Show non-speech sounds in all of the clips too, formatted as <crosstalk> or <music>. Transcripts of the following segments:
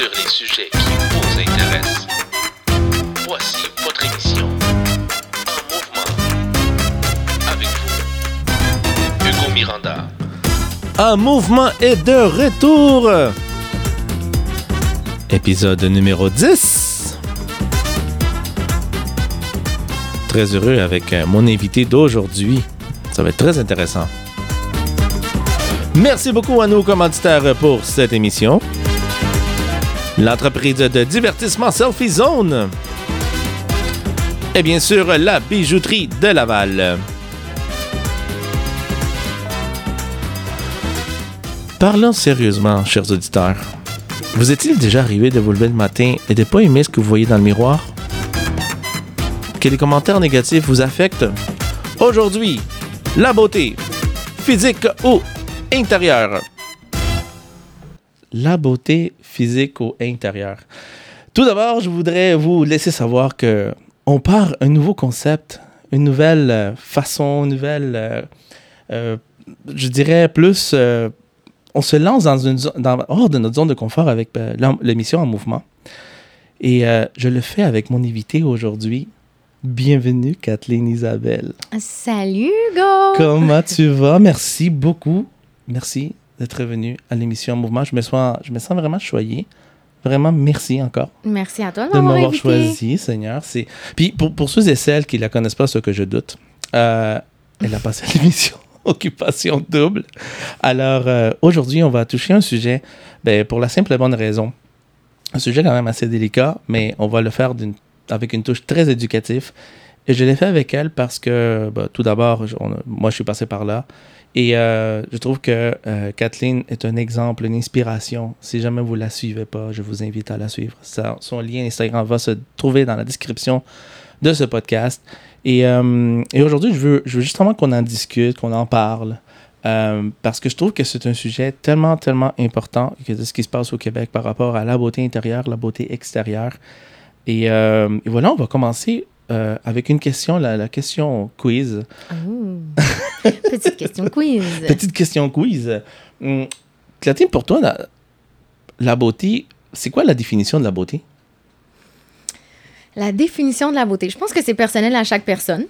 sur les sujets qui vous intéressent. Voici votre émission En mouvement. Avec vous, Hugo Miranda. Un mouvement est de retour. Épisode numéro 10. Très heureux avec euh, mon invité d'aujourd'hui. Ça va être très intéressant. Merci beaucoup à nos commanditaires pour cette émission. L'entreprise de divertissement Selfie Zone. Et bien sûr, la bijouterie de Laval. Parlons sérieusement, chers auditeurs. Vous est-il déjà arrivé de vous lever le matin et de ne pas aimer ce que vous voyez dans le miroir? Que les commentaires négatifs vous affectent? Aujourd'hui, la beauté, physique ou intérieure? La beauté physique ou intérieure. Tout d'abord, je voudrais vous laisser savoir que on part un nouveau concept, une nouvelle euh, façon, une nouvelle, euh, euh, je dirais plus euh, on se lance dans une dans, hors de notre zone de confort avec l'émission en mouvement. Et je le fais avec mon invité aujourd'hui. Bienvenue, Kathleen Isabelle. Salut, Hugo! Comment tu vas? Merci beaucoup. Merci d'être venu à l'émission en mouvement. Je me, sens, je me sens vraiment choyé. Vraiment, merci encore Merci à toi de m'avoir choisi, Seigneur. C'est... Puis pour, pour ceux et celles qui ne la connaissent pas, ce que je doute, euh, elle a passé <laughs> l'émission Occupation Double. Alors euh, aujourd'hui, on va toucher un sujet ben, pour la simple et bonne raison. Un sujet quand même assez délicat, mais on va le faire d'une- avec une touche très éducative. Et je l'ai fait avec elle parce que, ben, tout d'abord, moi, je suis passé par là. Et euh, je trouve que euh, Kathleen est un exemple, une inspiration. Si jamais vous la suivez pas, je vous invite à la suivre. Son lien Instagram va se trouver dans la description de ce podcast. Et, euh, aujourd'hui, je veux, justement qu'on en discute, qu'on en parle. parce que je trouve que c'est un sujet tellement, tellement important que ce qui se passe au Québec par rapport à la beauté intérieure, la beauté extérieure. Et voilà, on va commencer euh, avec une question, la, la question quiz. Ouh. <laughs> Petite question quiz. Petite question quiz. Hum, Clatine, pour toi, la, la beauté, c'est quoi la définition de la beauté? La définition de la beauté. Je pense que c'est personnel à chaque personne,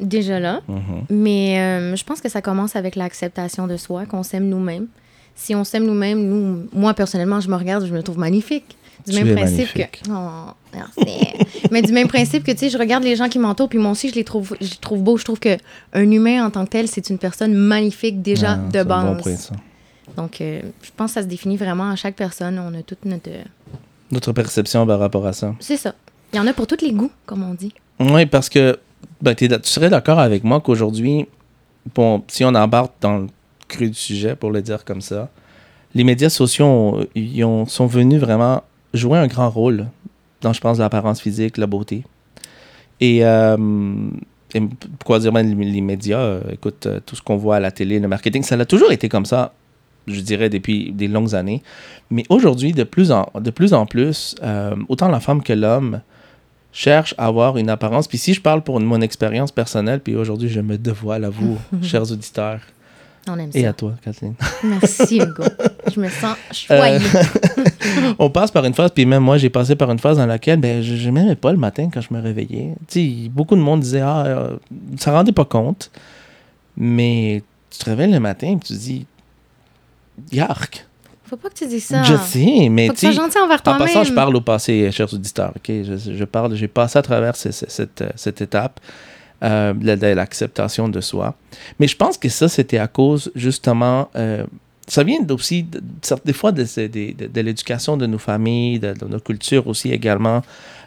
déjà là. Mhm. Mais euh, je pense que ça commence avec l'acceptation de soi, qu'on s'aime nous-mêmes. Si on s'aime nous-mêmes, nous, moi personnellement, je me regarde, je me trouve magnifique. Du Tu même es principe magnifique. que. Oh, merci. <laughs> Mais du même principe que, tu sais, je regarde les gens qui m'entourent, puis moi aussi, je les trouve, je les trouve beaux. Je trouve que un humain en tant que tel, c'est une personne magnifique déjà Ah, de un base. bon point, ça. Donc, euh, je pense que ça se définit vraiment à chaque personne. On a toute notre. Notre perception par rapport à ça. C'est ça. Il y en a pour tous les goûts, comme on dit. Oui, parce que ben, tu serais d'accord avec moi qu'aujourd'hui, bon, si on embarque dans le cru du sujet, pour le dire comme ça, les médias sociaux ils ont- sont venus vraiment jouer un grand rôle dans, je pense, l'apparence physique, la beauté. Et, euh, et pourquoi dire même les, médias, euh, écoute, euh, tout ce qu'on voit à la télé, le marketing, ça a toujours été comme ça, je dirais, depuis des longues années. Mais aujourd'hui, de plus en, de plus, en plus, autant la femme que l'homme cherche à avoir une apparence. Puis si je parle pour mon expérience personnelle, puis aujourd'hui, je me dévoile à vous, <laughs> chers auditeurs, On aime ça. et à toi, Kathleen. Merci, Hugo. <laughs> Je me sens choyée. <laughs> on passe par une phase, puis même moi, j'ai passé par une phase dans laquelle ben, je ne m'aimais pas le matin quand je me réveillais. Tu sais, beaucoup de monde disait, ah, euh, ça rendait pas compte. Mais tu te réveilles le matin et tu te dis, yark. Faut pas que tu dises ça. Je sais, mais tu gentil envers En toi-même. passant, je parle au passé, chers auditeurs. ok? Je, je parle, j'ai passé à travers cette, euh, cette étape euh, de, de l'acceptation de soi. Mais je pense que ça, c'était à cause, justement, euh, ça vient aussi, de- de- des fois, de, de, de- de l'éducation de nos familles, de, nos cultures aussi également.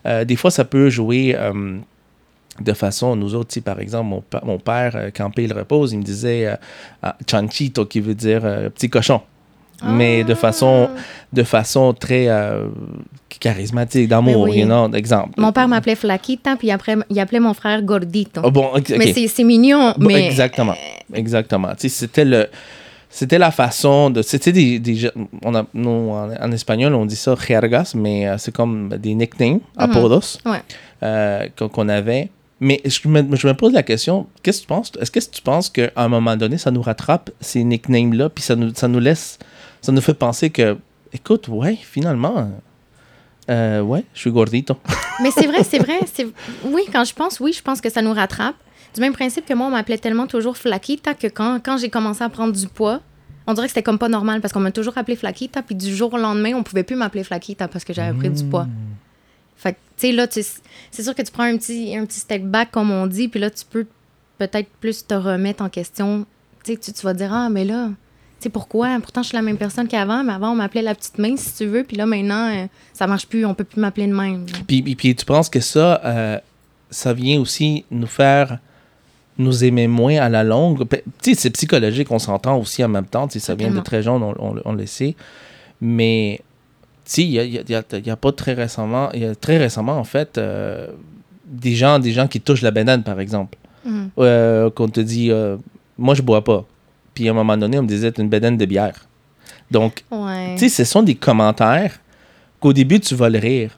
Euh, des fois, ça peut jouer euh, de façon, nous autres, si, par exemple, mon, mon père, euh, quand il repose, il me disait euh, ah, chanchito, qui veut dire petit cochon. Mais de façon Ah. de façon très charismatique, d'amour, Mais oui. you know, exemple. Mon père m'appelait Flaquita, puis après, il appelait mon frère Gordito. Oh, bon, Mais c'est- mignon, Bon, mais... Exactement, exactement. C'était le... C'était la façon de... C'était des... des on a, nous, en, en espagnol, on dit ça jergas, mais euh, c'est comme des nicknames, apodos, Ouais. euh, qu'on avait. Mais je me, je me pose la question, qu'est-ce que tu penses? Est-ce que tu penses qu'à un moment donné, ça nous rattrape, ces nicknames-là, puis ça nous, ça nous laisse... Ça nous fait penser que, écoute, ouais, finalement, Euh, ouais, je suis gordito. Mais c'est vrai, c'est vrai. <laughs> c'est- Oui, quand je pense, oui, je pense que ça nous rattrape. Du même principe que moi, on m'appelait tellement toujours Flaquita que quand, quand j'ai commencé à prendre du poids, on dirait que c'était comme pas normal parce qu'on m'a toujours appelé Flaquita. Puis du jour au lendemain, on pouvait plus m'appeler Flaquita parce que j'avais pris du poids. Fait que, tu sais, là, c'est sûr que tu prends un petit, un petit step back, comme on dit, puis là, tu peux peut-être plus te remettre en question. Tu sais, tu, tu vas dire, ah, mais là, tu sais, pourquoi? Pourtant, je suis la même personne qu'avant, mais avant, on m'appelait la petite main, si tu veux, puis là, maintenant, euh, ça marche plus, on peut plus m'appeler de même. Puis, puis, puis tu penses que ça, euh, ça vient aussi nous faire nous aimer moins à la longue. Pe- Tu sais, c'est psychologique, on s'entend aussi en même temps. Ça vient de très jeune, on, on- on le sait. Mais, tu sais, il y a, y a- y a- pas très récemment, y a très récemment, en fait, euh, des, gens, des gens qui touchent la banane, par exemple. Mhm. Euh, qu'on te dit, euh, moi, je bois pas. Puis à un moment donné, on me disait, une banane de bière. Donc, Ouais. tu sais, ce sont des commentaires qu'au début, tu vas le rire.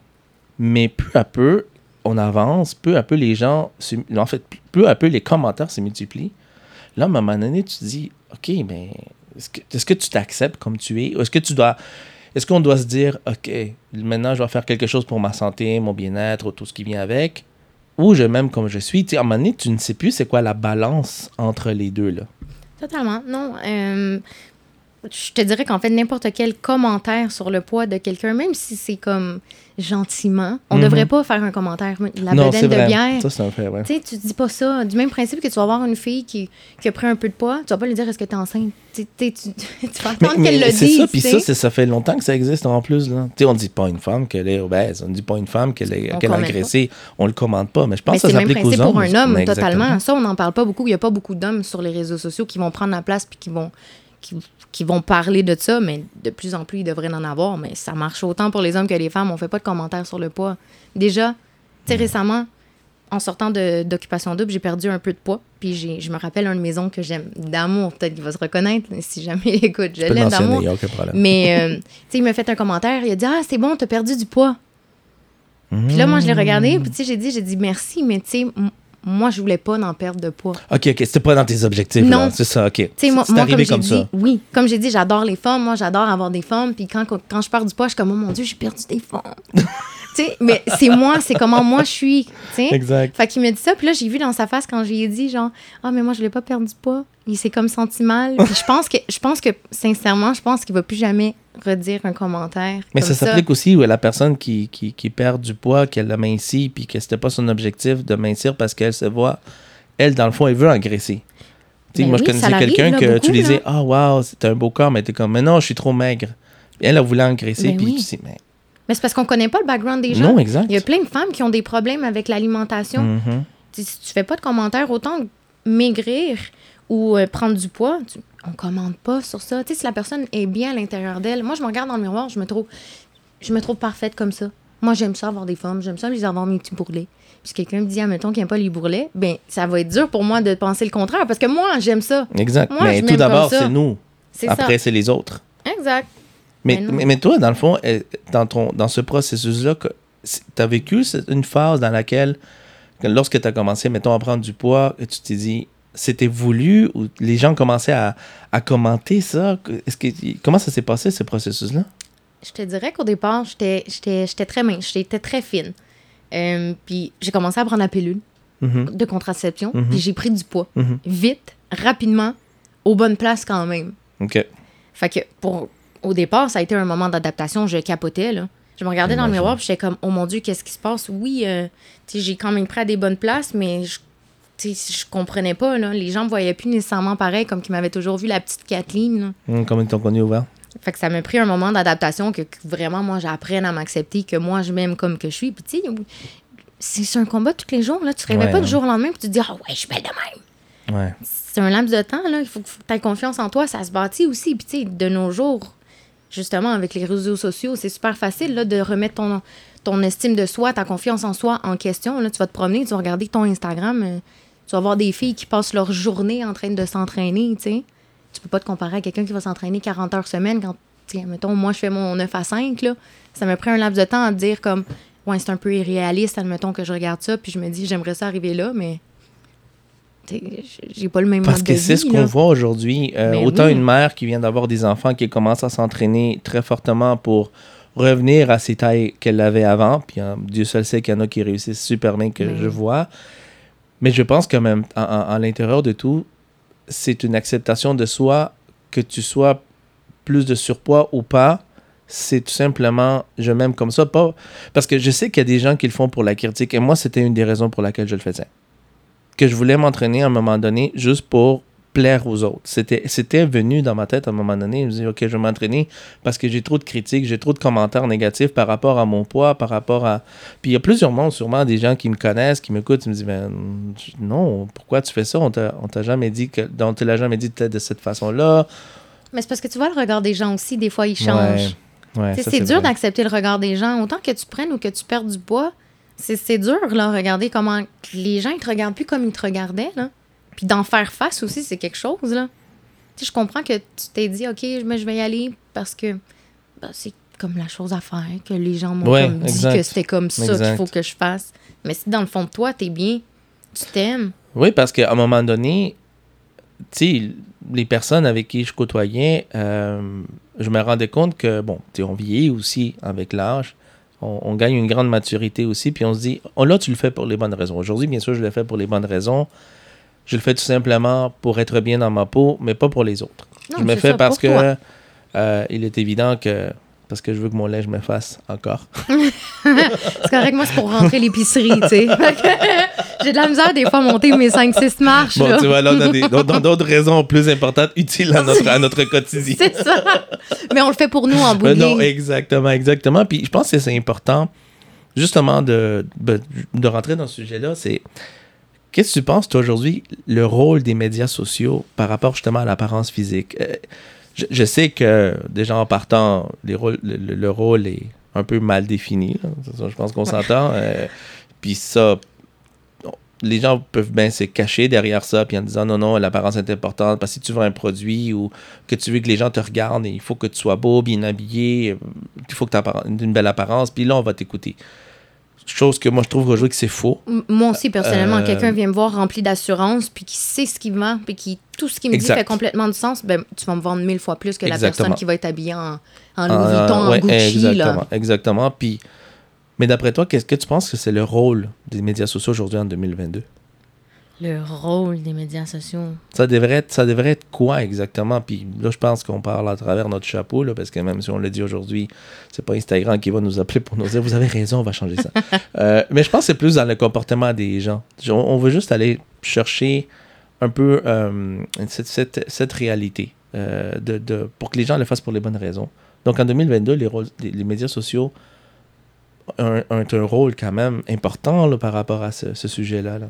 Mais peu à peu, on avance, peu à peu, les gens, en fait, peu à peu, les commentaires se multiplient. Là, à un moment donné, tu te dis, OK, mais est-ce que, est-ce que tu t'acceptes comme tu es? Ou Est-ce que tu dois. Est-ce qu'on doit se dire, OK, maintenant, je dois faire quelque chose pour ma santé, mon bien-être, tout ce qui vient avec? Ou je m'aime comme je suis? Tu sais, à un moment donné, tu ne sais plus c'est quoi la balance entre les deux, là. Totalement. Non. euh, je te dirais qu'en fait, n'importe quel commentaire sur le poids de quelqu'un, même si c'est comme gentiment, on Mhm. devrait pas faire un commentaire. La non, bedaine c'est de vrai. bière. Ça, c'est un fait, ouais. Tu sais, tu dis pas ça. Du même principe que tu vas voir une fille qui, qui a pris un peu de poids, tu vas pas lui dire est-ce que tu es enceinte? Tu, tu, tu, tu vas attendre qu'elle le c'est dise. ça, puis ça, c'est- ça fait longtemps que ça existe en plus. Là. Tu sais, on dit pas à une femme qu'elle est obèse, on dit pas à une femme qu'elle est- On qu'elle a commente agressé, on le commande pas. Mais je pense Mais que ça c'est s'applique aux hommes. pour un homme, totalement. exactement. Ça, on n'en parle pas beaucoup. Il n'y a pas beaucoup d'hommes sur les réseaux sociaux qui vont prendre la place puis qui vont, qui, qui vont parler de ça, mais de plus en plus, il devrait en avoir. Mais ça marche autant pour les hommes que les femmes. On fait pas de commentaires sur le poids. Déjà, tu sais, récemment, en sortant d'Occupation Double, j'ai perdu un peu de poids. Puis j'ai- je me rappelle un de mes oncles que j'aime d'amour. Peut-être qu'il va se reconnaître si jamais il <laughs> écoute. Je l'aime d'amour. Mais, euh, tu sais, il m'a fait un commentaire. Il a dit Ah, c'est bon, t'as perdu du poids. Puis là, moi, je l'ai regardé. Puis, tu sais, j'ai dit, j'ai dit merci, mais, tu sais, moi, je voulais pas d'en perdre de poids. Ok, ok, c'était pas dans tes objectifs. Non. C'est ça, ok. C'est arrivé comme comme j'ai dit, ça. oui, comme j'ai dit, j'adore les femmes. Moi, j'adore avoir des femmes. Puis quand, quand je perds du poids, je suis comme, oh mon Dieu, j'ai perdu des femmes. <laughs> tu sais, mais c'est moi, c'est comment moi je suis. Tu sais. Exact. Fait qu'il me dit ça, puis là, j'ai vu dans sa face quand je lui ai dit, genre, ah, mais moi, je voulais pas perdre du poids. Il s'est comme senti mal. Puis je pense que, je pense que, sincèrement, je pense qu'il va plus jamais redire un commentaire. Mais comme ça s'applique aussi à la personne qui, qui, qui perd du poids, qu'elle la mincit, puis que c'était pas son objectif de mincir parce qu'elle se voit, elle, dans le fond, elle veut engraisser. Tu Ben moi, je oui, connaissais quelqu'un que tu beaucoup, lui disais, ah, wow, c'est un beau corps, mais t'es comme, mais non, je suis trop maigre. Puis elle, elle voulait engraisser, Ben puis oui. tu sais, mais. Mais c'est parce qu'on connaît pas le background des gens. Non, exact. Il y a plein de femmes qui ont des problèmes avec l'alimentation. Mhm. Tu sais, Si tu fais pas de commentaires, autant maigrir ou euh, prendre du poids, tu- on commande pas sur ça. Tu sais, si la personne est bien à l'intérieur d'elle, moi, je me regarde dans le miroir, je me trouve, je me trouve parfaite comme ça. Moi, j'aime ça avoir des formes, j'aime ça les avoir mes petits bourrelets. Puis si quelqu'un me dit, admettons, qu'il n'aime pas les bourrelets, ben ça va être dur pour moi de penser le contraire parce que moi, j'aime ça. Exact. Moi, mais tout d'abord, c'est nous. C'est Après, c'est les autres. Exact. Mais, Mais non. mais, mais toi, dans le fond, euh, dans, ton, dans ce processus-là, tu as vécu une phase dans laquelle, que lorsque tu as commencé, mettons, à prendre du poids, et tu t'es dit, c'était voulu ou les gens commençaient à, à commenter ça? Est-ce que, comment ça s'est passé, ce processus-là? Je te dirais qu'au départ, j'étais j'étais- j'étais très mince, j'étais très fine. Euh, puis j'ai commencé à prendre la pilule Mhm, de contraception, Mhm. puis j'ai pris du poids. mhm. Vite, rapidement, aux bonnes places quand même. OK. Fait que pour au départ, ça a été un moment d'adaptation, je capotais là. Je me regardais dans le miroir, puis j'étais comme oh mon dieu, qu'est-ce qui se passe? Oui, euh, j'ai quand même pris à des bonnes places, mais je je comprenais pas là, les gens me voyaient plus nécessairement pareil comme qu'ils m'avaient toujours vu la petite Kathleen. Hum, Comment ils t'ont connu ouvert? Fait que ça m'a pris un moment d'adaptation que, que vraiment moi j'apprenne à m'accepter que moi je m'aime comme que je suis. Puis tu sais, c'est un combat tous les jours là, tu te réveilles Ouais, pas du jour au lendemain puis tu te dis ah ouais, je suis belle de même Ouais. c'est un laps de temps, là. Il faut que tu aies confiance en toi. Ça se bâtit aussi. Puis, tu sais, de nos jours, justement, avec les réseaux sociaux, c'est super facile là, de remettre ton, ton estime de soi, ta confiance en soi en question. Là, tu vas te promener, tu vas regarder ton Instagram. Tu vas voir des filles qui passent leur journée en train de s'entraîner, tu sais. Tu peux pas te comparer à quelqu'un qui va s'entraîner 40 heures semaine quand, mettons, moi, je fais mon 9 à 5, là. Ça m'a pris un laps de temps à dire comme, ouais, c'est un peu irréaliste, admettons que je regarde ça, puis je me dis, j'aimerais ça arriver là, mais j'ai pas le même Parce que c'est ce qu'on voit aujourd'hui. Euh, Ben autant oui. une mère qui vient d'avoir des enfants qui commence à s'entraîner très fortement pour revenir à ses tailles qu'elle avait avant. Puis hein, Dieu seul sait qu'il y en a qui réussissent super bien que Oui. je vois. Mais je pense que même en- à l'intérieur de tout, c'est une acceptation de soi, que tu sois plus de surpoids ou pas. C'est tout simplement, je m'aime comme ça. Pas, parce que je sais qu'il y a des gens qui le font pour la critique. Et moi, c'était une des raisons pour laquelle je le faisais. Que je voulais m'entraîner à un moment donné juste pour plaire aux autres. C'était, c'était venu dans ma tête à un moment donné. Je me disais, OK, je vais m'entraîner parce que j'ai trop de critiques, j'ai trop de commentaires négatifs par rapport à mon poids, par rapport à. Puis il y a plusieurs mondes, sûrement des gens qui me connaissent, qui m'écoutent, qui me disent, ben non, pourquoi tu fais ça? On t'a, on t'a jamais dit que. On te l'a jamais dit de cette façon-là. Mais c'est parce que tu vois le regard des gens aussi, des fois, ils changent. Ouais, ouais, c'est dur vrai. d'accepter le regard des gens. Autant que tu prennes ou que tu perds du poids, c'est c'est dur, là, regarder comment les gens, ils te regardent plus comme ils te regardaient, là. Puis d'en faire face aussi, c'est quelque chose, là. Tu sais, je comprends que tu t'es dit, OK, mais je vais y aller parce que ben, c'est comme la chose à faire, que les gens m'ont Ouais, dit exact. que c'était comme ça qu'il faut que je fasse. Mais si dans le fond de toi, t'es bien, tu t'aimes. Oui, parce qu'à un moment donné, tu sais, les personnes avec qui je côtoyais, euh, je me rendais compte que, bon, tu on vieillit aussi avec l'âge. On, on gagne une grande maturité aussi, puis on se dit, oh là, tu le fais pour les bonnes raisons. Aujourd'hui, bien sûr, je le fais pour les bonnes raisons. Je le fais tout simplement pour être bien dans ma peau, mais pas pour les autres. Non, je me fais ça, parce que euh, il est évident que parce que je veux que mon lait je me fasse encore. <laughs> C'est correct, moi, c'est pour rentrer l'épicerie, tu sais. <laughs> J'ai de la misère des fois à monter mes 5-6 marches. Bon, là. tu vois, là, on a des- dans d'autres raisons plus importantes, utiles à notre, à <laughs> notre quotidien. C'est ça. Mais on le fait pour nous en bout Euh, de non, exactement, exactement. Puis je pense que c'est important, justement, de, de, de rentrer dans ce sujet-là. C'est qu'est-ce que tu penses, toi, aujourd'hui, le rôle des médias sociaux par rapport justement à l'apparence physique? Euh, je, je sais que, déjà en partant, les rôles, le, le- le rôle est un peu mal défini. là. Je pense qu'on s'entend. Euh, puis ça, les gens peuvent bien se cacher derrière ça, puis en disant non, non, l'apparence est importante, parce que si tu vends un produit ou que tu veux que les gens te regardent, il faut que tu sois beau, bien habillé, euh, il faut que tu aies une belle apparence, puis là, on va t'écouter. Chose que moi, je trouve aujourd'hui que c'est faux. M- Moi aussi, personnellement, Euh, quelqu'un vient me voir rempli d'assurance, puis qui sait ce qu'il vend, puis qui tout ce qu'il me Exact. dit fait complètement du sens, ben, tu vas me vendre mille fois plus que la personne qui va être habillée en, en Louis Vuitton, ouais, Gucci. exactement, Là. exactement. Puis, mais d'après toi, qu'est-ce que tu penses que c'est le rôle des médias sociaux aujourd'hui en 2022? Le rôle des médias sociaux. Ça devrait être, ça devrait être quoi exactement? Puis là, je pense qu'on parle à travers notre chapeau, là, parce que même si on le dit aujourd'hui, c'est pas Instagram qui va nous appeler pour nous dire Vous avez raison, on va changer ça. <laughs> Euh, mais je pense que c'est plus dans le comportement des gens. On, on veut juste aller chercher un peu euh, cette, cette- cette réalité euh, de, de- pour que les gens le fassent pour les bonnes raisons. Donc en 2022, les, rôles- les, les médias sociaux ont, un rôle quand même important là, par rapport à ce, ce sujet-là. Là.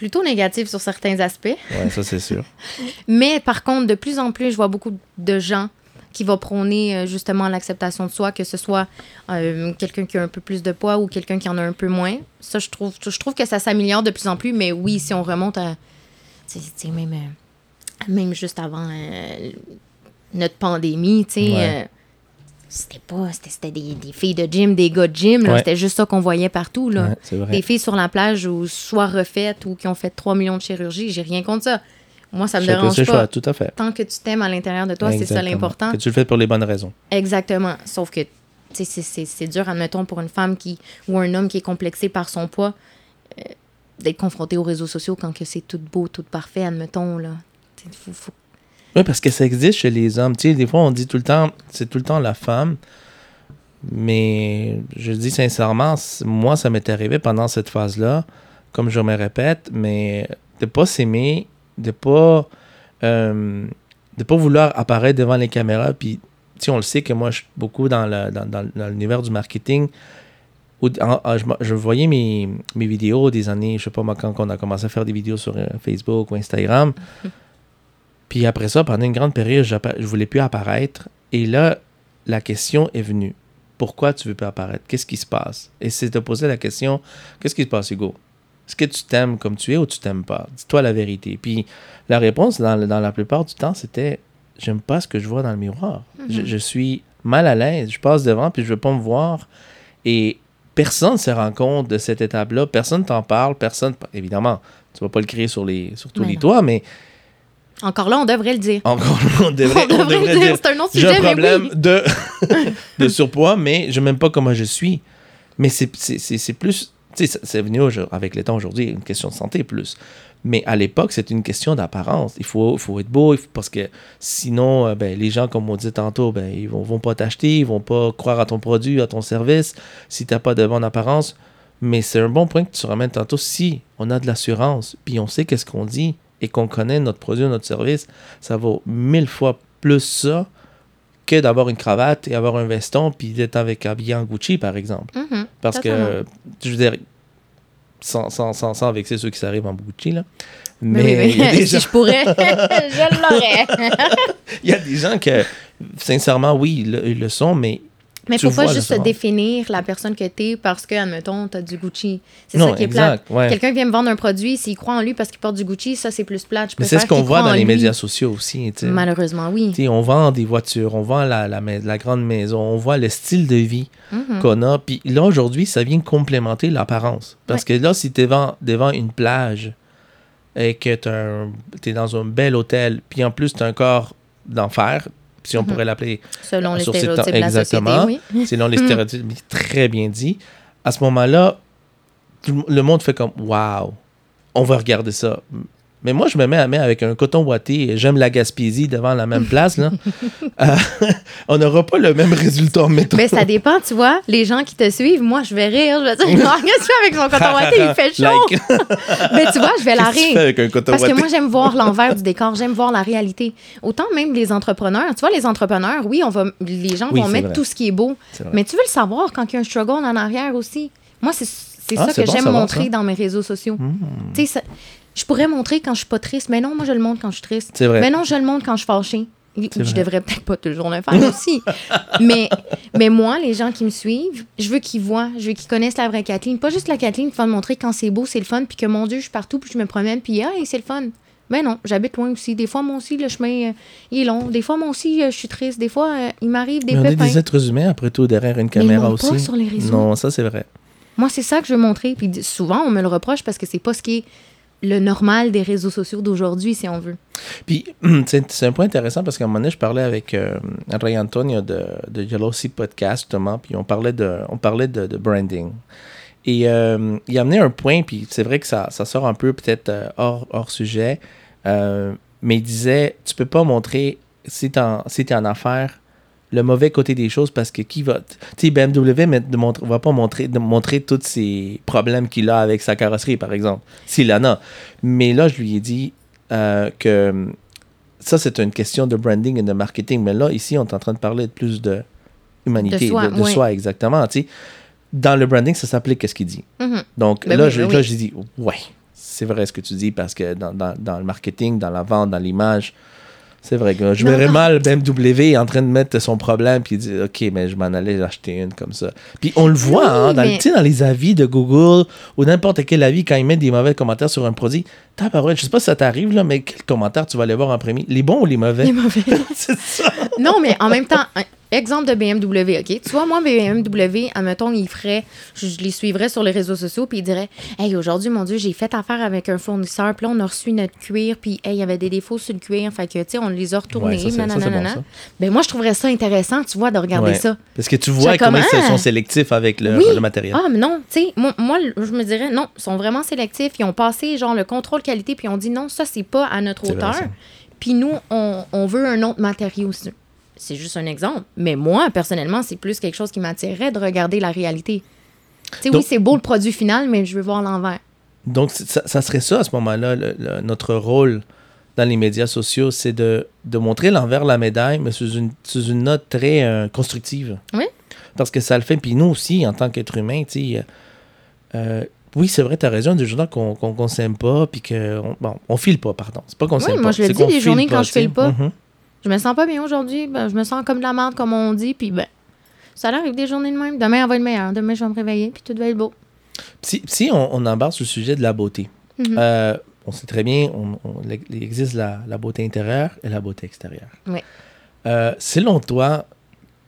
Plutôt négatif sur certains aspects. Ouais, ça c'est sûr. <laughs> Mais par contre, de plus en plus, je vois beaucoup de gens qui vont prôner euh, justement l'acceptation de soi, que ce soit euh, quelqu'un qui a un peu plus de poids ou quelqu'un qui en a un peu moins. Ça, je trouve, je trouve que ça s'améliore de plus en plus, mais oui, si on remonte à. tu sais, même, euh, même juste avant euh, notre pandémie, tu sais. Ouais. euh, c'était pas. C'était des, des filles de gym, des gars de gym. Ouais. C'était juste ça qu'on voyait partout, là. Ouais. Des filles sur la plage ou soit refaites ou qui ont fait 3 millions de chirurgies, j'ai rien contre ça. Moi, ça me Chacun dérange pas. choix, tout à fait. Tant que tu t'aimes à l'intérieur de toi, c'est ça l'important. Que tu le fais pour les bonnes raisons. Exactement. Sauf que, c'est- dur, admettons, pour une femme qui ou un homme qui est complexé par son poids, euh, d'être confronté aux réseaux sociaux quand que c'est tout beau, tout parfait, admettons, là. Faut- Oui, parce que ça existe chez les hommes. Tu sais, des fois, on dit tout le temps, c'est tout le temps la femme. Mais je dis sincèrement, moi, ça m'est arrivé pendant cette phase-là, comme je me répète, mais de pas s'aimer, de pas, euh, de pas vouloir apparaître devant les caméras. Puis, on le sait que moi, je suis beaucoup dans le- dans, dans- l'univers du marketing. Où, je, voyais mes, mes vidéos des années, je sais pas moi, quand on a commencé à faire des vidéos sur euh, Facebook ou Instagram. Puis après ça, pendant une grande période, je voulais plus apparaître. Et là, la question est venue. Pourquoi tu veux plus apparaître? Qu'est-ce qui se passe? Et c'est de poser la question, qu'est-ce qui se passe, Hugo? Est-ce que tu t'aimes comme tu es ou tu t'aimes pas? Dis-toi la vérité. Puis la réponse, dans, la plupart du temps, c'était, j'aime pas ce que je vois dans le miroir. je, je suis mal à l'aise. Je passe devant, puis je veux pas me voir. Et personne ne se rend compte de cette étape-là. Personne t'en parle. Personne, évidemment, tu vas pas le crier sur, les, sur tous Mais les non. toits, mais Encore là, on devrait le dire. Encore, on devrait, <laughs> On devrait le dire, c'est un autre J'ai un sujet, mais problème oui. de, <laughs> de surpoids, mais je m'aime pas comment je suis. Mais c'est c'est- c'est- c'est plus. C'est venu avec le temps aujourd'hui, une question de santé plus. Mais à l'époque, c'est une question d'apparence. Il faut, faut être beau, il faut- parce que sinon, euh, ben, les gens, comme on dit tantôt, ben, ils vont, vont pas t'acheter, ils vont pas croire à ton produit, à ton service, si tu n'as pas de bonne apparence. Mais c'est un bon point que tu ramènes tantôt. Si on a de l'assurance, puis on sait qu'est-ce qu'on dit, et qu'on connaît notre produit, notre service, ça vaut mille fois plus ça que d'avoir une cravate et avoir un veston, puis d'être avec habillé en Gucci, par exemple. Mhm. Parce Totalement. que, je veux dire, sans, sans, sans, sans vexer ceux qui s'arrivent en Gucci, là. Mais, Mais oui, a des <laughs> si gens- je pourrais, <laughs> je l'aurais. <laughs> il y a des gens que, sincèrement, oui, ils le, ils le sont, mais Mais Tu faut pas juste définir la personne que t'es parce que, admettons, t'as du Gucci. C'est ça qui est exact. plate. ouais. Quelqu'un vient me vendre un produit, s'il croit en lui parce qu'il porte du Gucci, ça c'est plus plate. Je Mais c'est ce qu'on voit dans les lui. médias sociaux aussi. tu. Malheureusement, oui. Tu on vend des voitures, on vend la, la, grande maison, on voit le style de vie Mhm. qu'on a. Puis là, aujourd'hui, ça vient complémenter l'apparence. Parce que là, si tu es devant, devant une plage et que tu es dans un bel hôtel, puis en plus, tu as un corps d'enfer, si on Mhm. pourrait l'appeler Selon les sur ces temps- stéréotypes de la société, exactement. oui. <laughs> selon les stéréotypes, très bien dit. À ce moment-là, le monde fait comme Waouh, on va regarder ça. Mais moi, je me mets à mettre avec un coton ouaté et j'aime la Gaspésie devant la même place. Là. <laughs> Euh, <laughs> on n'aura pas le même résultat en métro. Mais ça dépend, tu vois. Les gens qui te suivent, moi, je vais rire. Je vais dire, <laughs> qu'est-ce que tu fais avec son coton ouaté? Il fait chaud. Like, Mais tu vois, je vais la rire. avec un coton Parce que moi, j'aime voir l'envers du décor, j'aime voir la réalité. Autant même les entrepreneurs. Tu vois, les entrepreneurs, oui, on va, les gens Oui, vont mettre vrai. tout ce qui est beau. Mais tu veux le savoir quand il y a un struggle en arrière aussi. Moi, c'est c'est Ah, ça que bon j'aime montrer ça. dans mes réseaux sociaux. Hmm. Tu sais, je pourrais montrer quand je suis pas triste, mais non, moi, je le montre quand je suis triste. C'est vrai. Mais non, je le montre quand je suis fâchée. Je vrai. devrais peut-être pas toujours le faire aussi. <laughs> mais, mais moi, les gens qui me suivent, je veux qu'ils voient, je veux qu'ils connaissent la vraie Kathleen. Pas juste la Kathleen qui va me montrer quand c'est beau, c'est le fun, puis que mon Dieu, je suis partout, puis je me promène, puis hey, c'est le fun. Mais non, j'habite loin aussi. Des fois, moi aussi, le chemin, euh, il est long. Des fois, moi aussi, euh, je suis triste. Des fois, euh, il m'arrive des Mais on est pépins. des êtres humains, après tout, derrière une caméra pas aussi. sur les réseaux. Non, ça, c'est vrai. Moi, c'est ça que je veux montrer. Puis souvent, on me le reproche parce que c'est pas ce qui est le normal des réseaux sociaux d'aujourd'hui, si on veut. Puis, <clears throat> c'est un point intéressant parce qu'à un moment donné, je parlais avec euh, Ray Antonio de, de Sea Podcast, justement, puis on parlait de, on parlait de, branding. Et euh, il a amené un point, puis c'est vrai que ça, ça sort un peu peut-être euh, hors, hors sujet, euh, mais il disait, tu peux pas montrer, si tu si t'es en affaires, le mauvais côté des choses parce que qui va... Tu sais, BMW ne va pas montrer, tous ces problèmes qu'il a avec sa carrosserie, par exemple, s'il en a. Mais là, je lui ai dit euh, que ça, c'est une question de branding et de marketing. Mais là, ici, on est en train de parler de plus de humanité, De soi, de, de ouais. soi, exactement. Tu sais, dans le branding, ça s'applique qu'est-ce qu'il dit. Mhm. Donc Ben là, oui, je, ben là, oui. j'ai dit, ouais, c'est vrai ce que tu dis parce que dans, dans- dans le marketing, dans la vente, dans l'image, c'est vrai que je Non, verrais non. mal BMW en train de mettre son problème puis dire, OK, mais je m'en allais acheter une comme ça. Puis on le voit, Oui, hein, dans, mais- dans les avis de Google ou n'importe quel avis, quand ils mettent des mauvais commentaires sur un produit, tabarouette, je sais pas si ça t'arrive, là, mais quels commentaires tu vas aller voir en premier? Les bons ou les mauvais? Les mauvais. <laughs> c'est ça. non, mais en même temps, exemple de BMW, OK? Tu vois, moi, BMW, admettons, il ferait, je, je les suivrais sur les réseaux sociaux, puis il dirait, Hey, aujourd'hui, mon Dieu, j'ai fait affaire avec un fournisseur, puis là, on a reçu notre cuir, puis hey, il y avait des défauts sur le cuir, fait que, tu sais, on les a retournés, Ouais, ça, c'est- ça, bon, nanana. ça. Ben, moi, je trouverais ça intéressant, tu vois, de regarder Ouais. ça. Parce que tu vois comment? ils sont sélectifs avec le, Oui. le matériel. Ah, mais non, tu sais, moi, moi, je me dirais, non, ils sont vraiment sélectifs. Ils ont passé, genre, le contrôle qualité, puis ont dit, non, ça, c'est pas à notre hauteur. Puis nous, on, on veut un autre matériau. C'est juste un exemple. Mais moi, personnellement, c'est plus quelque chose qui m'attirerait de regarder la réalité. Tu sais, oui, c'est beau le produit final, mais je veux voir l'envers. Donc, ça, ça serait ça à ce moment-là, notre rôle dans les médias sociaux, c'est de, de montrer l'envers de la médaille, mais sous une, sous une note très euh, constructive. Oui. Parce que ça le fait. Puis nous aussi, en tant qu'être humain, tu sais, euh, oui, c'est vrai, tu as raison, des journées qu'on qu'on qu'on s'aime pas, puis qu'on bon, on file pas, pardon. C'est pas qu'on Oui, s'aime moi, pas. je le dis, les journées quand je file pas. Mhm. Je me sens pas bien aujourd'hui, ben, je me sens comme de la merde, comme on dit, puis ben, ça arrive des journées de même. Demain, elle va être meilleure. Demain, je vais me réveiller, puis tout va être beau. Si, si on, on embarque sur le sujet de la beauté, Mhm. euh, on sait très bien, on, on- il existe la, la beauté intérieure et la beauté extérieure. Oui. Euh, selon toi,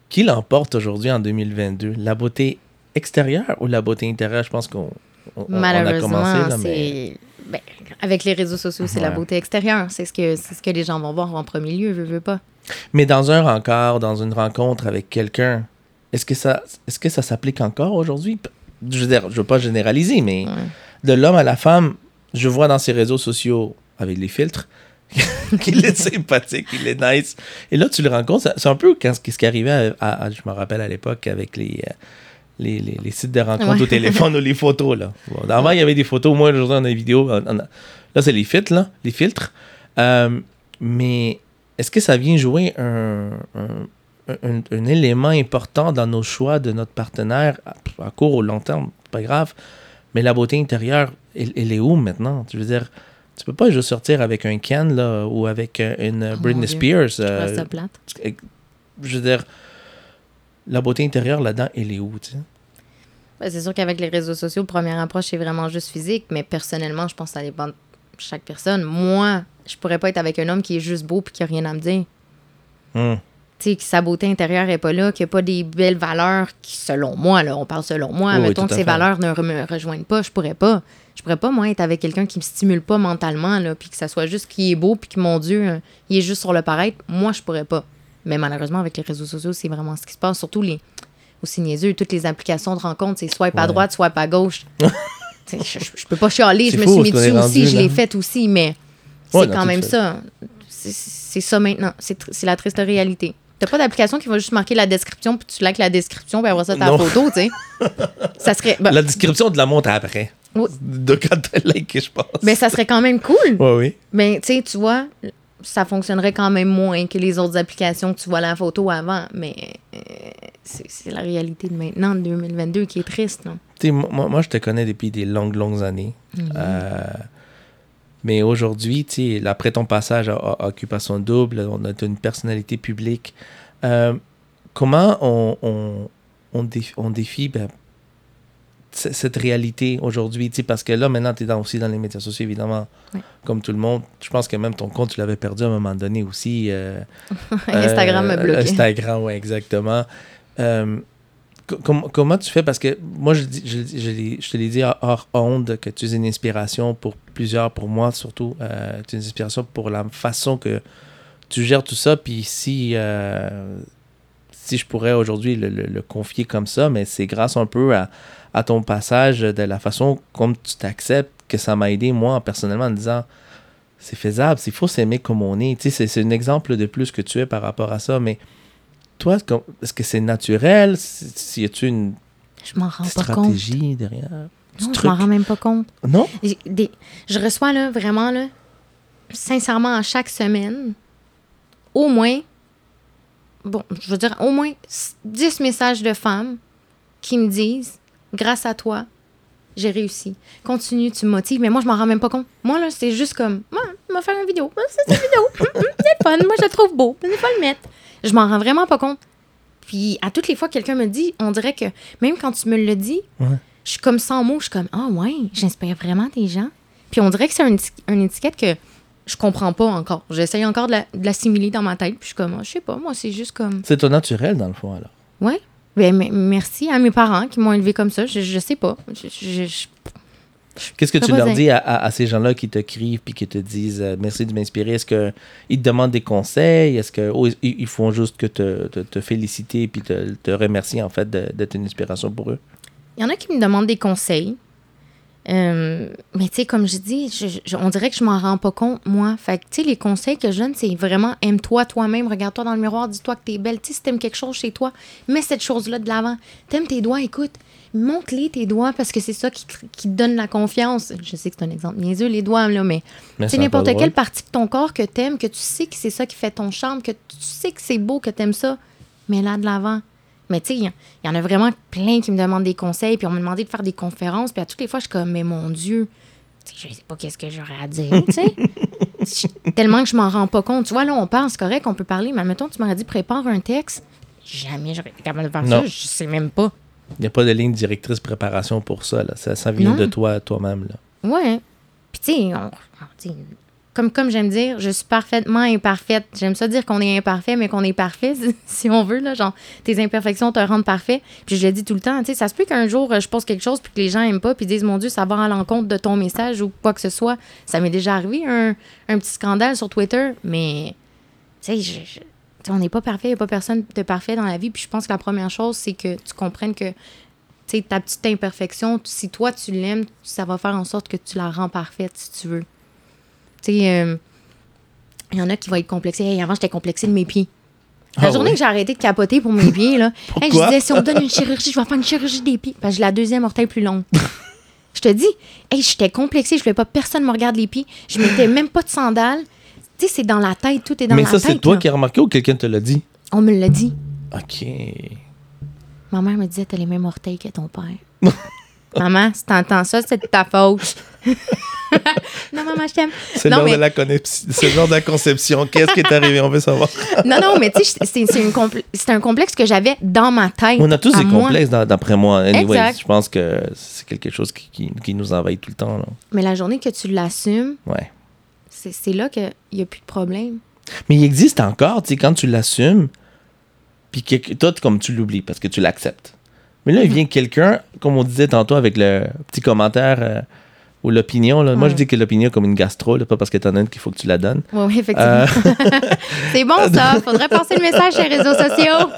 qui l'emporte aujourd'hui en 2022 La beauté extérieure ou la beauté intérieure? Je pense qu'on on- Malheureusement, c'est Ben, avec les réseaux sociaux, c'est la beauté extérieure. C'est ce, que, ce que les gens vont voir en premier lieu, veux, veux pas. Mais dans un rencard, dans une rencontre avec quelqu'un, est-ce que ça, est-ce que ça s'applique encore aujourd'hui? Je veux dire, je veux pas généraliser, mais Ouais. de l'homme à la femme, je vois dans ses réseaux sociaux avec les filtres <laughs> qu'il est sympathique, qu'il est nice. Et là, tu le rencontres, c'est un peu ce qui arrivait, à, à- je me rappelle à l'époque, avec les, euh, les, les- les sites de rencontres Ouais. au téléphone ou les photos. Là. Bon, avant, il y avait des photos, moi, aujourd'hui, on a des vidéos. on- on a- Là, c'est les filtres, là, les filtres. Euh, mais est-ce que ça vient jouer un, un, un- un élément important dans nos choix de notre partenaire à, à court ou long terme? Pas grave. Mais la beauté intérieure, elle, elle est où maintenant? Tu veux dire, tu peux pas juste sortir avec un Ken là, ou avec euh, une Oh, Britney. Spears. Je euh, ça plate. je veux dire, la beauté intérieure là-dedans, elle est où? Tu sais? Ben, c'est sûr qu'avec les réseaux sociaux, première approche, c'est vraiment juste physique, mais personnellement, je pense que ça dépend de chaque personne. Moi, je pourrais pas être avec un homme qui est juste beau puis qui a rien à me dire. Hmm. Tu sais, que sa beauté intérieure est pas là, qu'il n'y a pas des belles valeurs qui, selon moi, là, on parle selon moi, Oui, mettons que ces valeurs ne me rejoignent pas, je pourrais pas. Je pourrais pas, moi, être avec quelqu'un qui me stimule pas mentalement, là, puis que ça soit juste qui est beau, puis que, mon Dieu, il est juste sur le paraître. Moi, je pourrais pas. Mais malheureusement, avec les réseaux sociaux, c'est vraiment ce qui se passe. Surtout les, aussi niaiseux, toutes les applications de rencontres, c'est swipe à Ouais. droite, swipe à gauche. <laughs> Je, je- je peux pas chialer, je me suis mis dessus aussi, rendu, je l'ai fait aussi, mais c'est Ouais, quand même fait. ça. C'est- ça maintenant. C'est tr- la triste réalité. T'as pas d'application qui va juste marquer la description, puis tu likes la description, puis après ça, Non. photo, tu sais. <laughs> ça serait. ben, La description de la montre après. Oui. De quand t'as liké, je pense. ben, ça serait quand même cool. Ouais, oui. Mais tu sais, tu vois, ça fonctionnerait quand même moins que les autres applications que tu vois la photo avant. Mais euh, c'est la réalité de maintenant, de 2022, qui est triste. sais, moi, moi, je te connais depuis des longues, longues années. Euh, mais aujourd'hui, après ton passage à, à Occupation Double, on a une personnalité publique. Euh, comment on, on, on, défie, on défie ben, cette réalité aujourd'hui? tu sais, Parce que là, maintenant, tu es dans, aussi dans les médias sociaux, évidemment, Oui. comme tout le monde. Je pense que même ton compte, tu l'avais perdu à un moment donné aussi. euh, <laughs> Instagram me euh, bloqué. Instagram, oui, exactement. Euh, co- com- comment tu fais? Parce que moi, je, je, je te l'ai dit hors onde que tu es une inspiration pour plusieurs, pour moi surtout. Euh, tu es une inspiration pour la façon que tu gères tout ça. Puis si, si je pourrais aujourd'hui le, le- le confier comme ça, mais c'est grâce un peu à, à ton passage, de la façon comme tu t'acceptes, que ça m'a aidé, moi, personnellement, en disant c'est faisable, il faut s'aimer comme on est. Tu sais, c'est- un exemple de plus que tu es par rapport à ça, mais toi, est-ce que c'est naturel? Si- Y a-tu une Je m'en rends pas compte. stratégie derrière? Non, je m'en rends même pas compte. Non? Des- je reçois là, vraiment, là, sincèrement, à chaque semaine, au moins, bon, je veux dire, au moins s- 10 messages de femmes qui me disent Grâce à toi, j'ai réussi. Continue, tu me motives. Mais moi, je m'en rends même pas compte. Moi, là, c'est juste comme Ouais, on va faire une vidéo. C'est une vidéo. Hum, <laughs> hum, c'est fun. Moi, je le trouve beau. Il faut le mettre. Je m'en rends vraiment pas compte. Puis, à toutes les fois que quelqu'un me dit, on dirait que même quand tu me le dis, Ouais. je suis comme sans mots. Je suis comme Ah, ouais, j'inspire vraiment des gens. Puis, on dirait que c'est une étiquette que je comprends pas encore. J'essaye encore de la- de l'assimiler dans ma tête. Puis, je suis comme Ah, Je sais pas, moi, c'est juste comme C'est ton naturel, dans le fond, alors. Ouais. Ben, me- merci à mes parents qui m'ont élevé comme ça. Je, je sais pas. Je, je- je- Qu'est-ce que tu leur dis à, à- à ces gens-là qui t'écrivent puis qui te disent euh, merci de m'inspirer? Est-ce qu'ils te demandent des conseils? Est-ce qu'ils ils font juste que te, te, te féliciter puis te, te remercier, en fait, d'être une inspiration pour eux? Il y en a qui me demandent des conseils. Euh, mais tu sais, comme je dis, je- je- on dirait que je m'en rends pas compte, moi. Fait que, tu sais, les conseils que je donne, c'est vraiment aime-toi toi-même, regarde-toi dans le miroir, dis-toi que t'es belle. Tu sais, si t'aimes quelque chose chez toi, mets cette chose-là de l'avant. T'aimes tes doigts, écoute, montre-les tes doigts parce que c'est ça qui, te- qui te donne la confiance. Je sais que c'est un exemple niaiseux, les doigts, là, mais Mais c'est n'importe quelle partie de ton corps que t'aimes, que tu sais que c'est ça qui fait ton charme, que tu sais que c'est beau, que t'aimes ça, mais là de l'avant. Mais tu sais, il y, en a vraiment plein qui me demandent des conseils, puis on m'a demandé de faire des conférences, puis à toutes les fois, je suis comme, mais mon Dieu, je sais pas qu'est-ce que j'aurais à dire, tu sais. <laughs> Tellement que je m'en rends pas compte. Tu vois, là, on parle, c'est correct, on peut parler, mais mettons, tu m'aurais dit, prépare un texte. Jamais j'aurais été capable de faire Non. ça, je sais même pas. Il n'y a pas de ligne directrice préparation pour ça. Là. Ça, ça vient Non. de toi, toi-même. là. Ouais. Puis, tu sais, on- comme, comme j'aime dire, je suis parfaitement imparfaite. J'aime ça dire qu'on est imparfait, mais qu'on est parfait, <laughs> si on veut. Là, genre, tes imperfections te rendent parfait. Puis je le dis tout le temps, tu sais, ça se peut qu'un jour, je pose quelque chose, puis que les gens aiment pas, puis disent, mon Dieu, ça va à l'encontre de ton message ou quoi que ce soit. Ça m'est déjà arrivé, un, un petit scandale sur Twitter, mais, tu sais, on n'est pas parfait, il n'y a pas personne de parfait dans la vie. Puis je pense que la première chose, c'est que tu comprennes que ta petite imperfection, si toi tu l'aimes, ça va faire en sorte que tu la rends parfaite si tu veux. Tu sais, euh, il y en a qui vont être complexés. Hey, avant, j'étais complexée de mes pieds. La Ah journée que j'ai arrêté de capoter pour mes pieds, là, hey, je disais, si on me donne une chirurgie, je vais faire une chirurgie des pieds. Parce que j'ai la deuxième orteil plus longue. je te dis, hey, j'étais complexée, je voulais pas que personne me regarde les pieds. Je mettais même pas de sandales. Tu sais, c'est dans la tête, tout est dans Mais la ça, tête. c'est toi là. qui as remarqué ou quelqu'un te l'a dit? On me l'a dit. OK. Ma mère me disait, t'as les mêmes orteils que ton père. <laughs> maman, si t'entends ça, c'est de ta faute. <laughs> non, maman, je t'aime. C'est lors mais- de la conception. C'est lors de la conception. Qu'est-ce qui est arrivé? On veut savoir. <laughs> Non, non, mais tu sais, c'est compl- un complexe que j'avais dans ma tête. On a tous des moi. complexes, d'après moi. Anyway, Exact. je pense que c'est quelque chose qui, qui- qui nous envahit tout le temps. là. Mais la journée que tu l'assumes, Ouais. c'est là qu'il n'y a plus de problème. Mais il existe encore, tu sais, quand tu l'assumes, puis toi, comme tu l'oublies parce que tu l'acceptes. Mais là, il Mhm. vient quelqu'un, comme on disait tantôt avec le petit commentaire euh, ou l'opinion. là. Moi, je dis que l'opinion est comme une gastro, là, pas parce que t'en as une qu'il faut que tu la donnes. Oui, oui, effectivement. <laughs> c'est bon, ça. Faudrait passer le message sur les réseaux sociaux.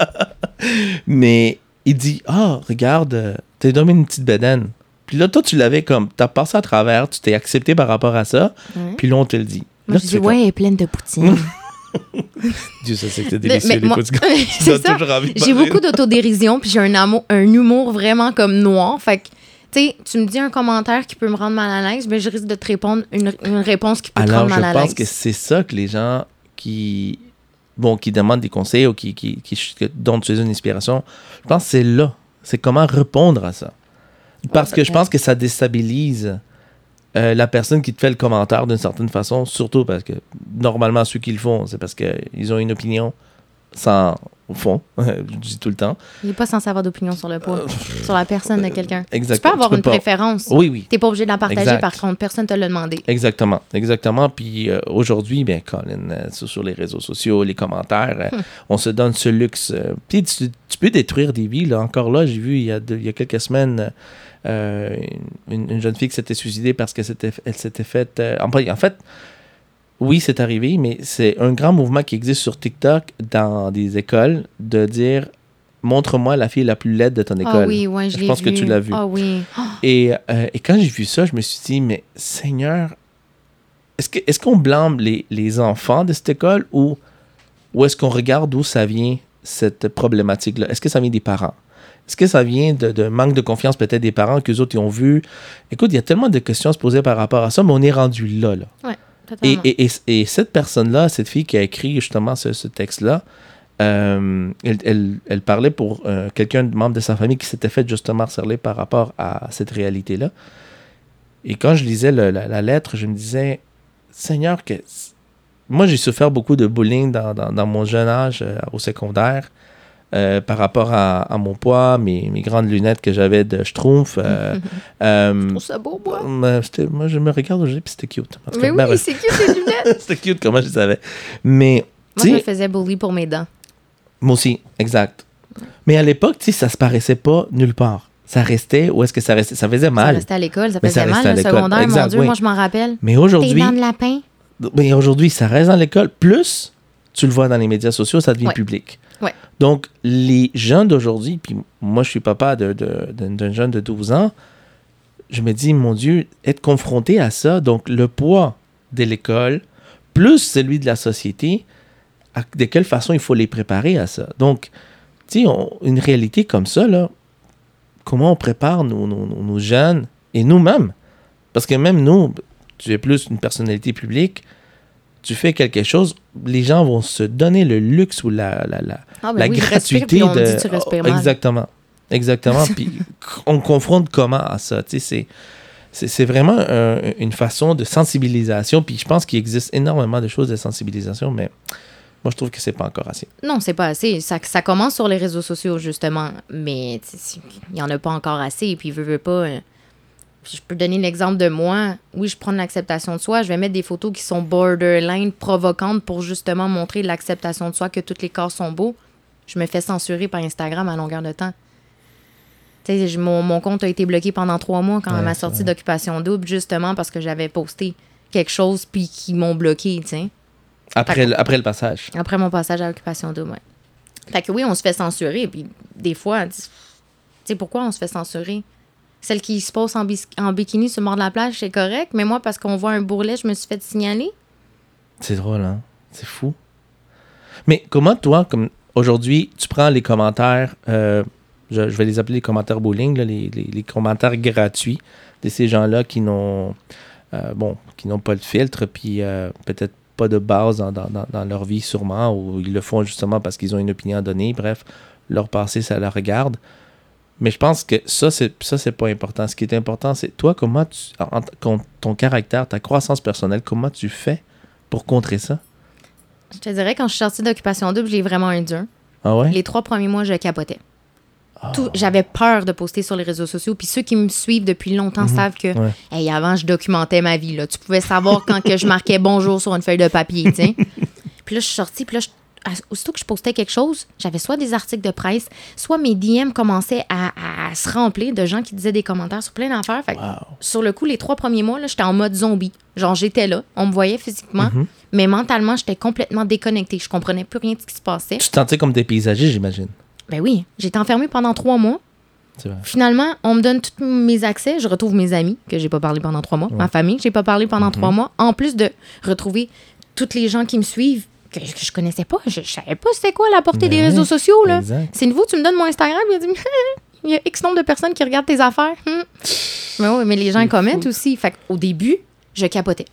<laughs> Mais il dit Ah, regarde, euh, t'es donné une petite bedaine. Puis là, toi, tu l'avais comme, t'as passé à travers, tu t'es accepté par rapport à ça, puis là, on te le dit. Moi, Là, je dis, ouais, elle est pleine de poutine. <laughs> <laughs> Dieu, ça, délicieux, mais les moi- <laughs> J'ai beaucoup d'autodérision, puis j'ai un, amour, un humour vraiment comme noir. Fait que, tu sais, tu me dis un commentaire qui peut me rendre mal à l'aise, mais je risque de te répondre une, une réponse qui peut te Alors, rendre je mal à pense l'aise. que c'est ça que les gens qui, bon, qui demandent des conseils ou qui, qui, qui, dont tu es une inspiration, je pense que c'est là. C'est comment répondre à ça. Parce que je pense que ça déstabilise euh, la personne qui te fait le commentaire d'une certaine façon, surtout parce que normalement, ceux qui le font, c'est parce qu'ils ont une opinion sans fond, <laughs> je dis tout le temps. Il n'est pas censé avoir d'opinion sur le poids, sur la personne de quelqu'un. Tu Exactement. peux avoir Tu peux une pas- préférence. Oui, oui. Tu n'es pas obligé de la partager, Exact. par contre. Personne ne te l'a demandé. Exactement, exactement. Puis euh, aujourd'hui, bien, Colin, euh, sur, les réseaux sociaux, les commentaires, Hmm. euh, on se donne ce luxe. euh, puis tu, tu peux détruire des vies. Là. Encore là, j'ai vu il y, a il y a quelques semaines euh, une, une jeune fille qui s'était suicidée parce qu'elle s'était, elle s'était faite. euh, en, en fait, oui, c'est arrivé, mais c'est un grand mouvement qui existe sur TikTok dans des écoles de dire montre-moi la fille la plus laide de ton école. Ah oui, ouais, je pense que tu l'as vu. Ah oui. <gasps> Et, euh, et quand j'ai vu ça, je me suis dit, mais Seigneur, est-ce qu'on blâme les, les enfants de cette école ou, ou est-ce qu'on regarde d'où ça vient, cette problématique-là? Est-ce que ça vient des parents? Est-ce que ça vient de, de manque de confiance peut-être des parents qu'eux autres ils ont vu? Écoute, il y a tellement de questions à se poser par rapport à ça, mais on est rendu là. là. Ouais, Et, cette personne-là, cette fille qui a écrit justement ce, texte-là, euh, elle, parlait pour euh, quelqu'un, de membre de sa famille qui s'était fait justement harceler par rapport à cette réalité-là. Et quand je lisais la, lettre, je me disais, Seigneur, que... moi j'ai souffert beaucoup de bullying dans mon jeune âge euh, au secondaire. Euh, par rapport à, à mon poids, mes, mes grandes lunettes que j'avais de Schtroumpf. euh, <laughs> euh, Je ça beau, moi? c'était- moi, je me regarde aujourd'hui, puis c'était cute. Mais ben, oui, c'est cute, les lunettes. <laughs> c'était cute, comment je savais. Mais, Moi, je me sais, faisais bully pour mes dents. moi aussi, exact. Mais à l'époque, tu sais, ça se paraissait pas nulle part. Ça restait, où est-ce que ça restait? Ça faisait Ça mal. restait à l'école, ça ça faisait mal, le secondaire. Exact, mon Dieu, oui. moi, je m'en rappelle. Mais aujourd'hui, dents de lapin. mais aujourd'hui, ça reste dans l'école. Plus, tu le vois dans les médias sociaux, ça devient public. Donc, les jeunes d'aujourd'hui, puis moi, je suis papa de- de- d'un d'un jeune de 12 ans, je me dis, mon Dieu, être confronté à ça, donc le poids de l'école, plus celui de la société, de quelle façon il faut les préparer à ça? Donc, tu sais, une réalité comme ça, là, comment on prépare nos, nos- jeunes et nous-mêmes? Parce que même nous, tu es plus une personnalité publique, tu fais quelque chose, les gens vont se donner le luxe ou la, la, Ah, ben la oui, gratuité de... dit Oh, mal. Exactement. Exactement. puis <laughs> on confronte comment à ça. Tu sais, c'est... C'est, vraiment un- une façon de sensibilisation. Puis je pense qu'il existe énormément de choses de sensibilisation, mais moi, je trouve que c'est pas encore assez. Non, c'est pas assez. Ça, ça commence sur les réseaux sociaux, justement. Mais il n'y en a pas encore assez. Et puis, veut, veut pas. euh, je peux donner l'exemple de moi. Oui, je prends l'acceptation de soi. Je vais mettre des photos qui sont borderline provocantes pour justement montrer l'acceptation de soi, que tous les corps sont beaux. Je me fais censurer par Instagram à longueur de temps. Tu sais, mon, mon compte a été bloqué pendant trois mois quand Ouais, ma sortie d'occupation double, justement parce que j'avais posté quelque chose puis qui m'ont bloqué, tu sais. Après, le, après le passage. Après mon passage à l'occupation double, ouais. Fait que oui, on se fait censurer. Puis des fois, tu sais, pourquoi on se fait censurer? Celle qui se pose en, bis- en bikini sur le bord de la plage, c'est correct. Mais moi, parce qu'on voit un bourrelet, je me suis fait signaler. C'est drôle, hein? C'est fou. Mais comment toi, comme aujourd'hui, tu prends les commentaires, euh, je, vais les appeler les commentaires bowling, les, commentaires gratuits de ces gens-là qui n'ont euh, bon, qui n'ont pas de filtre, puis euh, peut-être pas de base dans, leur vie sûrement, ou ils le font justement parce qu'ils ont une opinion à donner. Bref, leur passé, ça la regarde. Mais je pense que ça, c'est ça, c'est pas important. Ce qui est important, c'est toi, comment tu, ton caractère, ta croissance personnelle, comment tu fais pour contrer ça? Je te dirais, quand je suis sortie d'occupation double, j'ai vraiment un dur. Ah ouais? Les trois premiers mois, je capotais. Tout- J'avais peur de poster sur les réseaux sociaux. Puis ceux qui me suivent depuis longtemps savent que, Ouais. hey, avant, je documentais ma vie. Là. Tu pouvais savoir quand que je marquais bonjour sur une feuille de papier. <laughs> puis là, je suis sortie. Puis là, je- aussitôt que je postais quelque chose, j'avais soit des articles de presse, soit mes DM commençaient à, à- à se remplir de gens qui disaient des commentaires sur plein d'affaires. Fait que Wow. sur le coup, les trois premiers mois, là, j'étais en mode zombie. Genre, j'étais là, on me voyait physiquement, mais mentalement, j'étais complètement déconnectée. Je comprenais plus rien de ce qui se passait. Tu te sentais comme des paysagers, j'imagine. Ben oui, j'étais enfermée pendant trois mois. Vrai. Finalement, on me donne tous mes accès. Je retrouve mes amis que j'ai pas parlé pendant trois mois, ma famille que j'ai pas parlé pendant trois mois, en plus de retrouver toutes les gens qui me suivent que, que je connaissais pas. Je, je savais pas c'était quoi la portée Ben des réseaux sociaux là. C'est nouveau, tu me donnes mon Instagram, il dit <laughs> il y a X nombre de personnes qui regardent tes affaires. Hum. Mais oui, mais les gens commentent aussi. Fait au début, je capotais.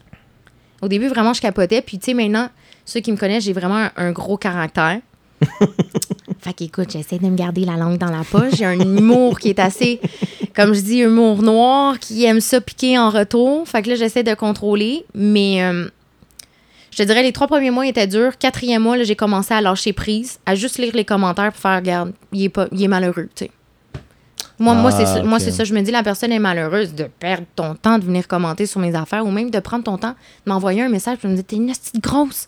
Au début, vraiment, je capotais. Puis, tu sais, maintenant, ceux qui me connaissent, j'ai vraiment un, un gros caractère. <laughs> fait qu'écoute, j'essaie de me garder la langue dans la poche. J'ai un humour qui est assez, comme je dis, humour noir, qui aime ça piquer en retour. Fait que là, j'essaie de contrôler. Mais euh, je te dirais, les trois premiers mois étaient durs. Quatrième mois, là, j'ai commencé à lâcher prise, à juste lire les commentaires pour faire, regarde, il est, pas, il est malheureux, tu sais. Moi, moi, c'est Ah, ça, moi, c'est ça. Je me dis, la personne est malheureuse de perdre ton temps de venir commenter sur mes affaires ou même de prendre ton temps de m'envoyer un message et me dire, t'es une petite grosse.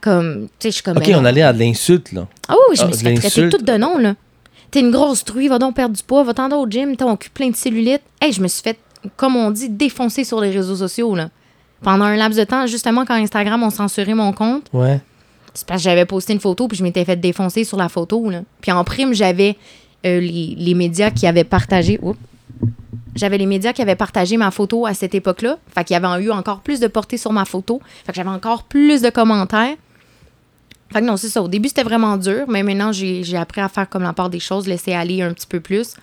Comme, tu sais, je suis comme. Ok, mais on non. allait à de l'insulte, là. Ah oui, je Ah, me suis fait traiter toute de nom, là. T'es une grosse truie, va donc perdre du poids, va t'en au gym, t'as un cul plein de cellulite. Hey, je me suis fait, comme on dit, défoncer sur les réseaux sociaux, là. Pendant un laps de temps, justement, quand Instagram ont censuré mon compte, Ouais. c'est parce que j'avais posté une photo puis je m'étais fait défoncer sur la photo. Là. Puis en prime, j'avais euh, les, les médias qui avaient partagé. Oups. J'avais les médias qui avaient partagé ma photo à cette époque-là. Fait qu'il y avait eu encore plus de portée sur ma photo. Fait que j'avais encore plus de commentaires. Fait que non, c'est ça. Au début, c'était vraiment dur, mais maintenant, j'ai appris à faire comme la part des choses, laisser aller un petit peu plus.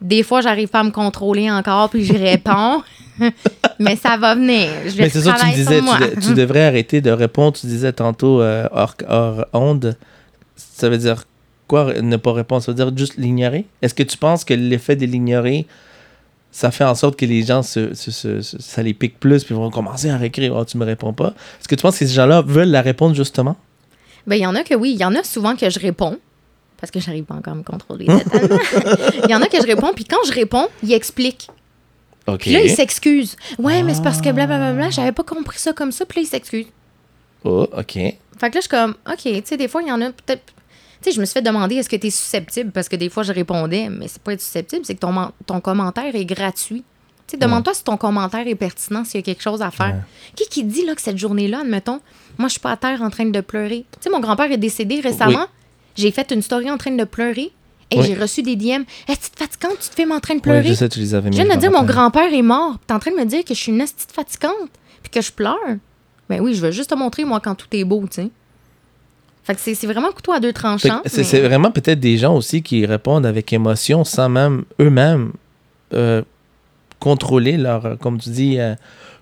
Des fois, j'arrive pas à me contrôler encore, puis je réponds. <laughs> mais ça va venir. Je vais Mais c'est ça que tu me disais, tu devrais arrêter de répondre. Tu disais tantôt euh, hors, hors onde. Ça veut dire quoi, ne pas répondre? Ça veut dire juste l'ignorer? Est-ce que tu penses que l'effet de l'ignorer, ça fait en sorte que les gens, se, se- se- se- ça les pique plus, puis ils vont commencer à réécrire, oh, tu me réponds pas. Est-ce que tu penses que ces gens-là veulent la répondre justement? Ben, il y en a que oui. Il y en a souvent que je réponds. Parce que j'arrive pas encore à me contrôler. <laughs> Il y en a que je réponds, puis quand je réponds, ils expliquent. OK. Puis là, ils s'excusent. Ouais, mais c'est parce que blablabla, j'avais pas compris ça comme ça, puis là, ils s'excusent. Oh, OK. Fait que là, je suis comme, OK, tu sais, des fois, il y en a peut-être. Tu sais, je me suis fait demander est-ce que tu es susceptible? Parce que des fois, je répondais, mais c'est pas être susceptible, c'est que ton, commentaire est gratuit. Tu sais, demande-toi si ton commentaire est pertinent, s'il y a quelque chose à faire. Ouais. Qui qui dit là, que cette journée-là, admettons, moi, je suis pas à terre en train de pleurer? Tu sais, mon grand-père est décédé récemment. J'ai fait une story en train de pleurer et Oui. j'ai reçu des DM. Est-ce que tu fatigante, tu te filmes en train de pleurer? je sais, tu les avais mis. Je viens de dire, mon grand-père est mort. T'es en train de me dire que je suis une petite fatigante, puis que je pleure. Ben oui, je veux juste te montrer, moi, quand tout est beau, tu sais. Fait que c'est vraiment couteau à deux tranchants. C'est mais- vraiment peut-être des gens aussi qui répondent avec émotion sans même eux-mêmes euh, contrôler leur, euh, comme tu dis, euh,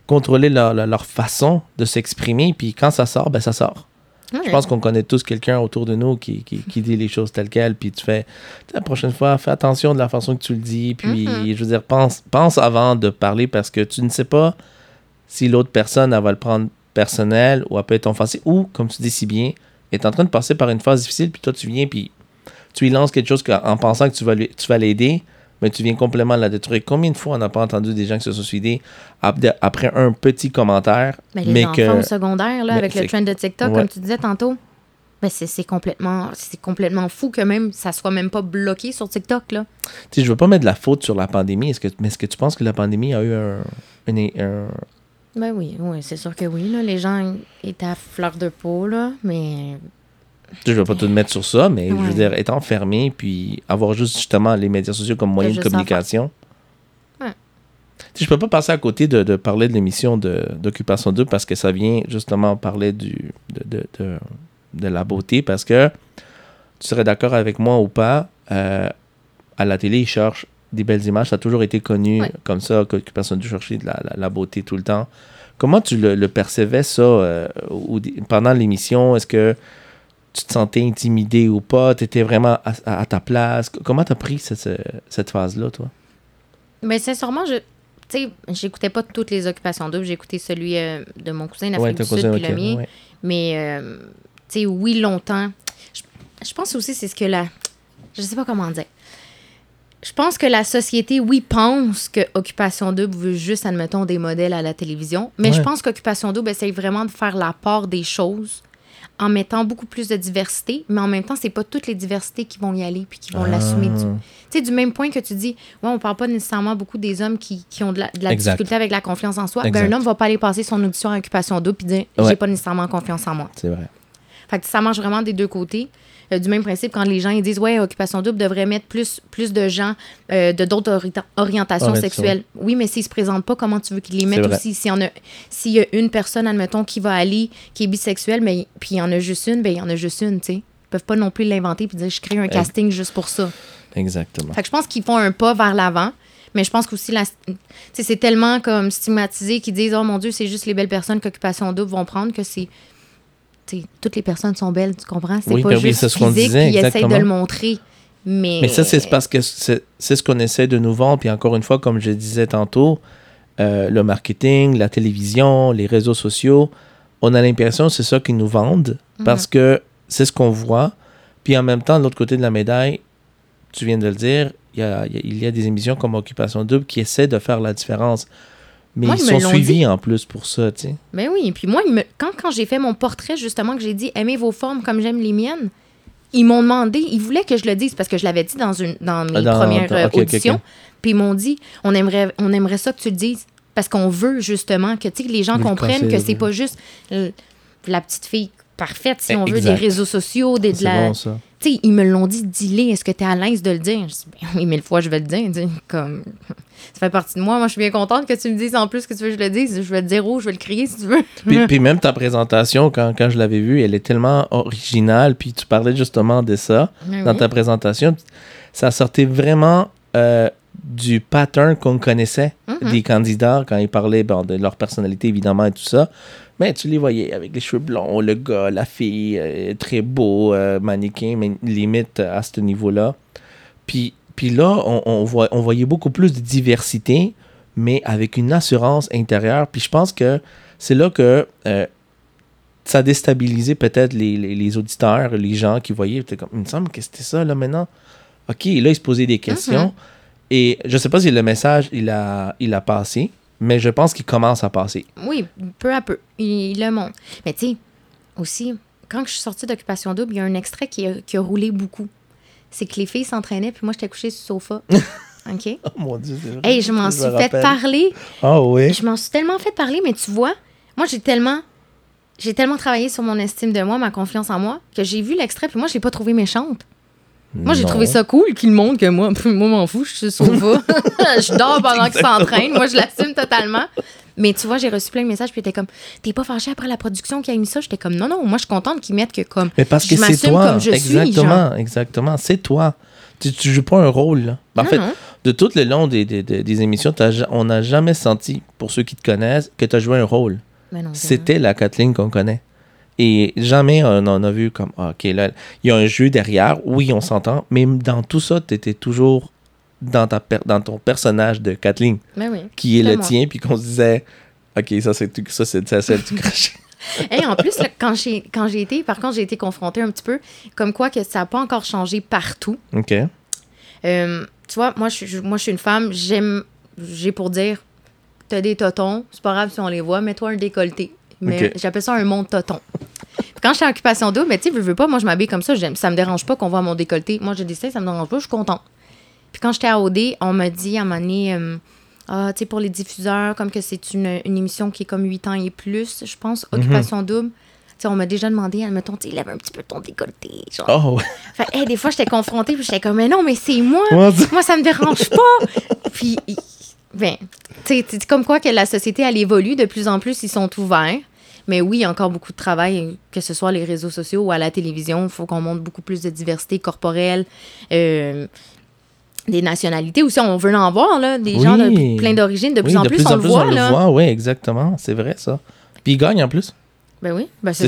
contrôler leur, façon de s'exprimer. Puis quand ça sort, ben ça sort. Ouais. Je pense qu'on connaît tous quelqu'un autour de nous qui, qui, qui dit les choses telles quelles. Puis tu fais, la prochaine fois, fais attention de la façon que tu le dis. Puis Mhm. je veux dire, pense, pense avant de parler parce que tu ne sais pas si l'autre personne, elle va le prendre personnel ou elle peut être offensée. Ou, comme tu dis si bien, est en train de passer par une phase difficile. Puis toi, tu viens, puis tu lui lances quelque chose en pensant que tu vas, lui- tu vas l'aider. mais tu viens complètement la détruire. Combien de fois on n'a pas entendu des gens qui se sont suicidés après un petit commentaire, Mais les mais enfants que... au secondaire, là, mais avec le trend de TikTok, Ouais. comme tu disais tantôt, ben c'est c'est complètement, c'est complètement fou que même ça soit même pas bloqué sur TikTok. Là. Tu sais, je veux pas mettre de la faute sur la pandémie, est-ce que, mais est-ce que tu penses que la pandémie a eu un... un- un- Ben oui, oui, c'est sûr que oui. Là, les gens étaient à fleur de peau, là, mais Je veux pas tout mettre sur ça, mais je veux dire, être enfermé, puis avoir juste justement les médias sociaux comme moyen de communication. Ouais. Je peux pas passer à côté de, de parler de l'émission d'Occupation 2 parce que ça vient justement parler du, de, de, de, de la beauté parce que tu serais d'accord avec moi ou pas, euh, à la télé, ils cherchent des belles images. Ça a toujours été connu Ouais. comme ça, qu'Occupation 2 cherchait de la, la, la beauté tout le temps. Comment tu le, le percevais, ça, euh, au- pendant l'émission? Est-ce que tu te sentais intimidé ou pas? Tu étais vraiment à, à- à ta place? Comment tu as pris cette, cette- phase-là, toi? Ben, sincèrement, je. Tu sais, j'écoutais pas toutes les occupations doubles. Écouté celui euh, de mon cousin d'Afrique t'as du Sud puis ok, le mien. ouais. Mais, euh, tu sais, oui, longtemps. Je, je pense aussi c'est ce que la. Je sais pas comment dire. Je pense que la société, oui, pense que Occupation Double veut juste, admettons, des modèles à la télévision. Mais je pense qu'Occupation Double essaye vraiment de faire la part des choses en mettant beaucoup plus de diversité. Mais en même temps, c'est pas toutes les diversités qui vont y aller puis qui vont Ah. l'assumer. Du, tu sais, du même point que tu dis, ouais, on parle pas nécessairement beaucoup des hommes qui, qui ont de la, de la Exact. difficulté avec la confiance en soi. Ben, un homme va pas aller passer son audition à Occupation Double puis dire, j'ai Ouais. pas nécessairement confiance en moi. C'est vrai. Fait que ça marche vraiment des deux côtés. Euh, du même principe, quand les gens ils disent Ouais, Occupation Double devrait mettre plus, plus de gens euh, de d'autres ori- orientations Orientation. sexuelles. Oui, mais s'ils se présentent pas, comment tu veux qu'ils les mettent aussi? S'il y, a- s'il y a une personne, admettons, qui va aller, qui est bisexuelle, mais puis il y en a juste une, ben il y en a juste une, tu sais. Ils peuvent pas non plus l'inventer puis dire Je crée un casting juste pour ça. Exactement. Fait que je pense qu'ils font un pas vers l'avant. Mais je pense qu'aussi, c'est tellement comme stigmatisé qu'ils disent Oh mon Dieu, c'est juste les belles personnes qu'Occupation Double vont prendre que c'est. Toutes les personnes sont belles, tu comprends? C'est Oui, pas ben juste c'est ce qu'on physique, disait, puis de le montrer. Mais, Mais ça, c'est parce que c'est ce qu'on essaie de nous vendre. Puis encore une fois, comme je disais tantôt, euh, le marketing, la télévision, les réseaux sociaux, on a l'impression que c'est ça qu'ils nous vendent parce que c'est ce qu'on voit. Puis en même temps, de l'autre côté de la médaille, tu viens de le dire, il y a, il y a- il y a des émissions comme Occupation Double qui essaient de faire la différence. Mais Moi, ils ils me sont suivis dit. en plus pour ça, tu sais. Ben oui, et puis moi, me- quand, quand j'ai fait mon portrait, justement, que j'ai dit aimez vos formes comme j'aime les miennes, ils m'ont demandé, ils voulaient que je le dise parce que je l'avais dit dans, une, dans mes Ah, dans- premières dans- euh, auditions. Puis ils m'ont dit on aimerait, on aimerait ça que tu le dises parce qu'on veut justement que, tu sais, que les gens Vous comprennent que c'est oui. pas juste euh, la petite fille parfaite, si Eh, on veut, des réseaux sociaux, des, de C'est la. bon, ça. Tu sais, ils me l'ont dit, dis-le, est-ce que tu es à l'aise de le dire? Je dis, ben oui, mille fois, je vais le dire. Comme, <laughs> ça fait partie de moi. Moi, je suis bien contente que tu me dises en plus que tu veux que je le dise. Je vais le dire haut, je vais le crier si tu veux. Puis, puis même ta présentation, quand, quand je l'avais vue, elle est tellement originale. Puis tu parlais justement de ça Ben dans oui. ta présentation. Ça sortait vraiment euh, du pattern qu'on connaissait Mhm. des candidats quand ils parlaient bon, de leur personnalité, évidemment, et tout ça. Mais tu les voyais avec les cheveux blonds, le gars, la fille, euh, très beau, euh, mannequin, mais limite à ce niveau-là. Puis, puis là, on, on, voit, on voyait beaucoup plus de diversité, mais avec une assurance intérieure. Puis je pense que c'est là que euh, ça déstabilisait peut-être les, les, les auditeurs, les gens qui voyaient. Comme, il me semble que c'était ça, là, maintenant. OK, là, ils se posaient des questions. Et je sais pas si le message, il a, il a passé, mais je pense qu'il commence à passer. Oui, peu à peu. Il, il le montre. Mais tu sais, aussi, quand je suis sortie d'Occupation Double, il y a un extrait qui a, qui a roulé beaucoup. C'est que les filles s'entraînaient, puis moi, j'étais couchée sur le sofa. <laughs> OK? Oh mon Dieu, c'est vrai. Hey, je m'en me suis fait parler. Ah oui? Je m'en suis tellement fait parler, mais tu vois, moi, j'ai tellement. J'ai tellement travaillé sur mon estime de moi, ma confiance en moi, que j'ai vu l'extrait, puis moi, je l'ai pas trouvé méchante. Moi, j'ai trouvé ça cool qu'il montre que moi, <laughs> moi, m'en fous, je suis sur le <laughs> <laughs> je dors pendant qu'il s'entraîne. Moi, je l'assume totalement. Mais tu vois, j'ai reçu plein de messages, puis t'es comme, t'es pas fâché après la production qui a mis ça? J'étais comme, non, non, moi, je suis contente qu'ils mettent que comme. Mais parce que c'est toi. comme je suis, exactement, exactement. C'est toi. Tu, tu joues pas un rôle, là. En Non, fait, non. de tout le long des, des, des- des émissions, on n'a jamais senti, pour ceux qui te connaissent, que tu as joué un rôle. Mais non, c'est C'était la Kathleen qu'on connaît. Et jamais on en a vu comme, ah, OK, là, il y a un jeu derrière. Oui, on s'entend. Mais dans tout ça, tu étais toujours dans, ta per- dans ton personnage de Kathleen, Mais oui. qui est le moi. tien, puis qu'on se disait, OK, ça, c'est tout- ça, c'est ça, c'est du crochet. <laughs> Et en plus, là, quand j'ai été, par contre, j'ai été confrontée un petit peu, comme quoi que ça n'a pas encore changé partout. OK. Euh, tu vois, moi, je, suis- moi, je suis une femme, j'aime, j'ai pour dire, t'as des totons, c'est pas grave si on les voit, mets-toi un décolleté. Mais j'appelle ça un monde toton. Quand je suis en occupation double, mais tu sais, je veux pas, moi, je m'habille comme ça, j'aime, ça me dérange pas qu'on voit mon décolleté. Moi, j'ai des seins, ça me dérange pas, je suis contente. Puis quand j'étais à OD, on m'a dit à un moment donné, euh, ah, tu sais, pour les diffuseurs, comme que c'est une, une émission qui est comme 8 ans et plus, je pense, occupation double. Tu sais, on m'a déjà demandé, admettons, tu lève un petit peu ton décolleté. Genre. Oh, ouais. <laughs> Fait, hey, des fois, j'étais confrontée, puis j'étais comme, mais non, mais c'est moi. Moi, ça me dérange <laughs> pas. puis, ben, tu sais, c'est comme quoi que la société, elle évolue. De plus en plus, ils sont ouverts. Mais oui, il y a encore beaucoup de travail, que ce soit les réseaux sociaux ou à la télévision. Il faut qu'on montre beaucoup plus de diversité corporelle, euh, des nationalités aussi. On veut en voir, là, des Oui. gens de plein d'origines. De plus en plus, plus on en le plus, voit, on là. le voit, oui, exactement. C'est vrai, ça. Puis il gagne en plus. Ben oui, ben, c'est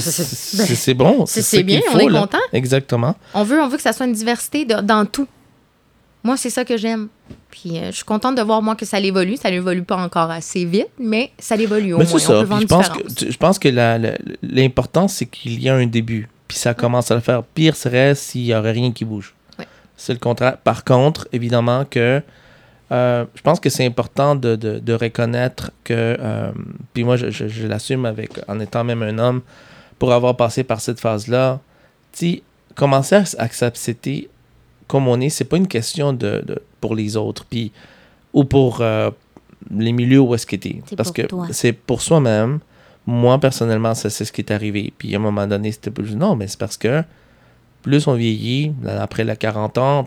bon. c'est- ce c'est bien, on est là. content. Exactement. On veut, on veut que ça soit une diversité de- dans tout. Moi, c'est ça que j'aime. Puis euh, je suis contente de voir, moi, que ça évolue. Ça n'évolue pas encore assez vite, mais ça évolue au Mais moins. On peut voir je pense que, je pense que l'important, c'est qu'il y a un début. Puis ça commence à le faire. Pire serait s'il n'y aurait rien qui bouge. Ouais. C'est le contraire. Par contre, évidemment que euh, je pense que c'est important de, de- de reconnaître que, euh, puis moi je, je- je l'assume avec en étant même un homme, pour avoir passé par cette phase-là, tu commencer à, à s'accepter comme on est, c'est pas une question de, de- pour les autres, puis ou pour euh, les milieux où est-ce que t'es. Parce que c'est pour soi-même. Moi, personnellement, ça, c'est ce qui est arrivé. Puis à un moment donné, c'était plus... Non, mais c'est parce que plus on vieillit, après la 40 ans,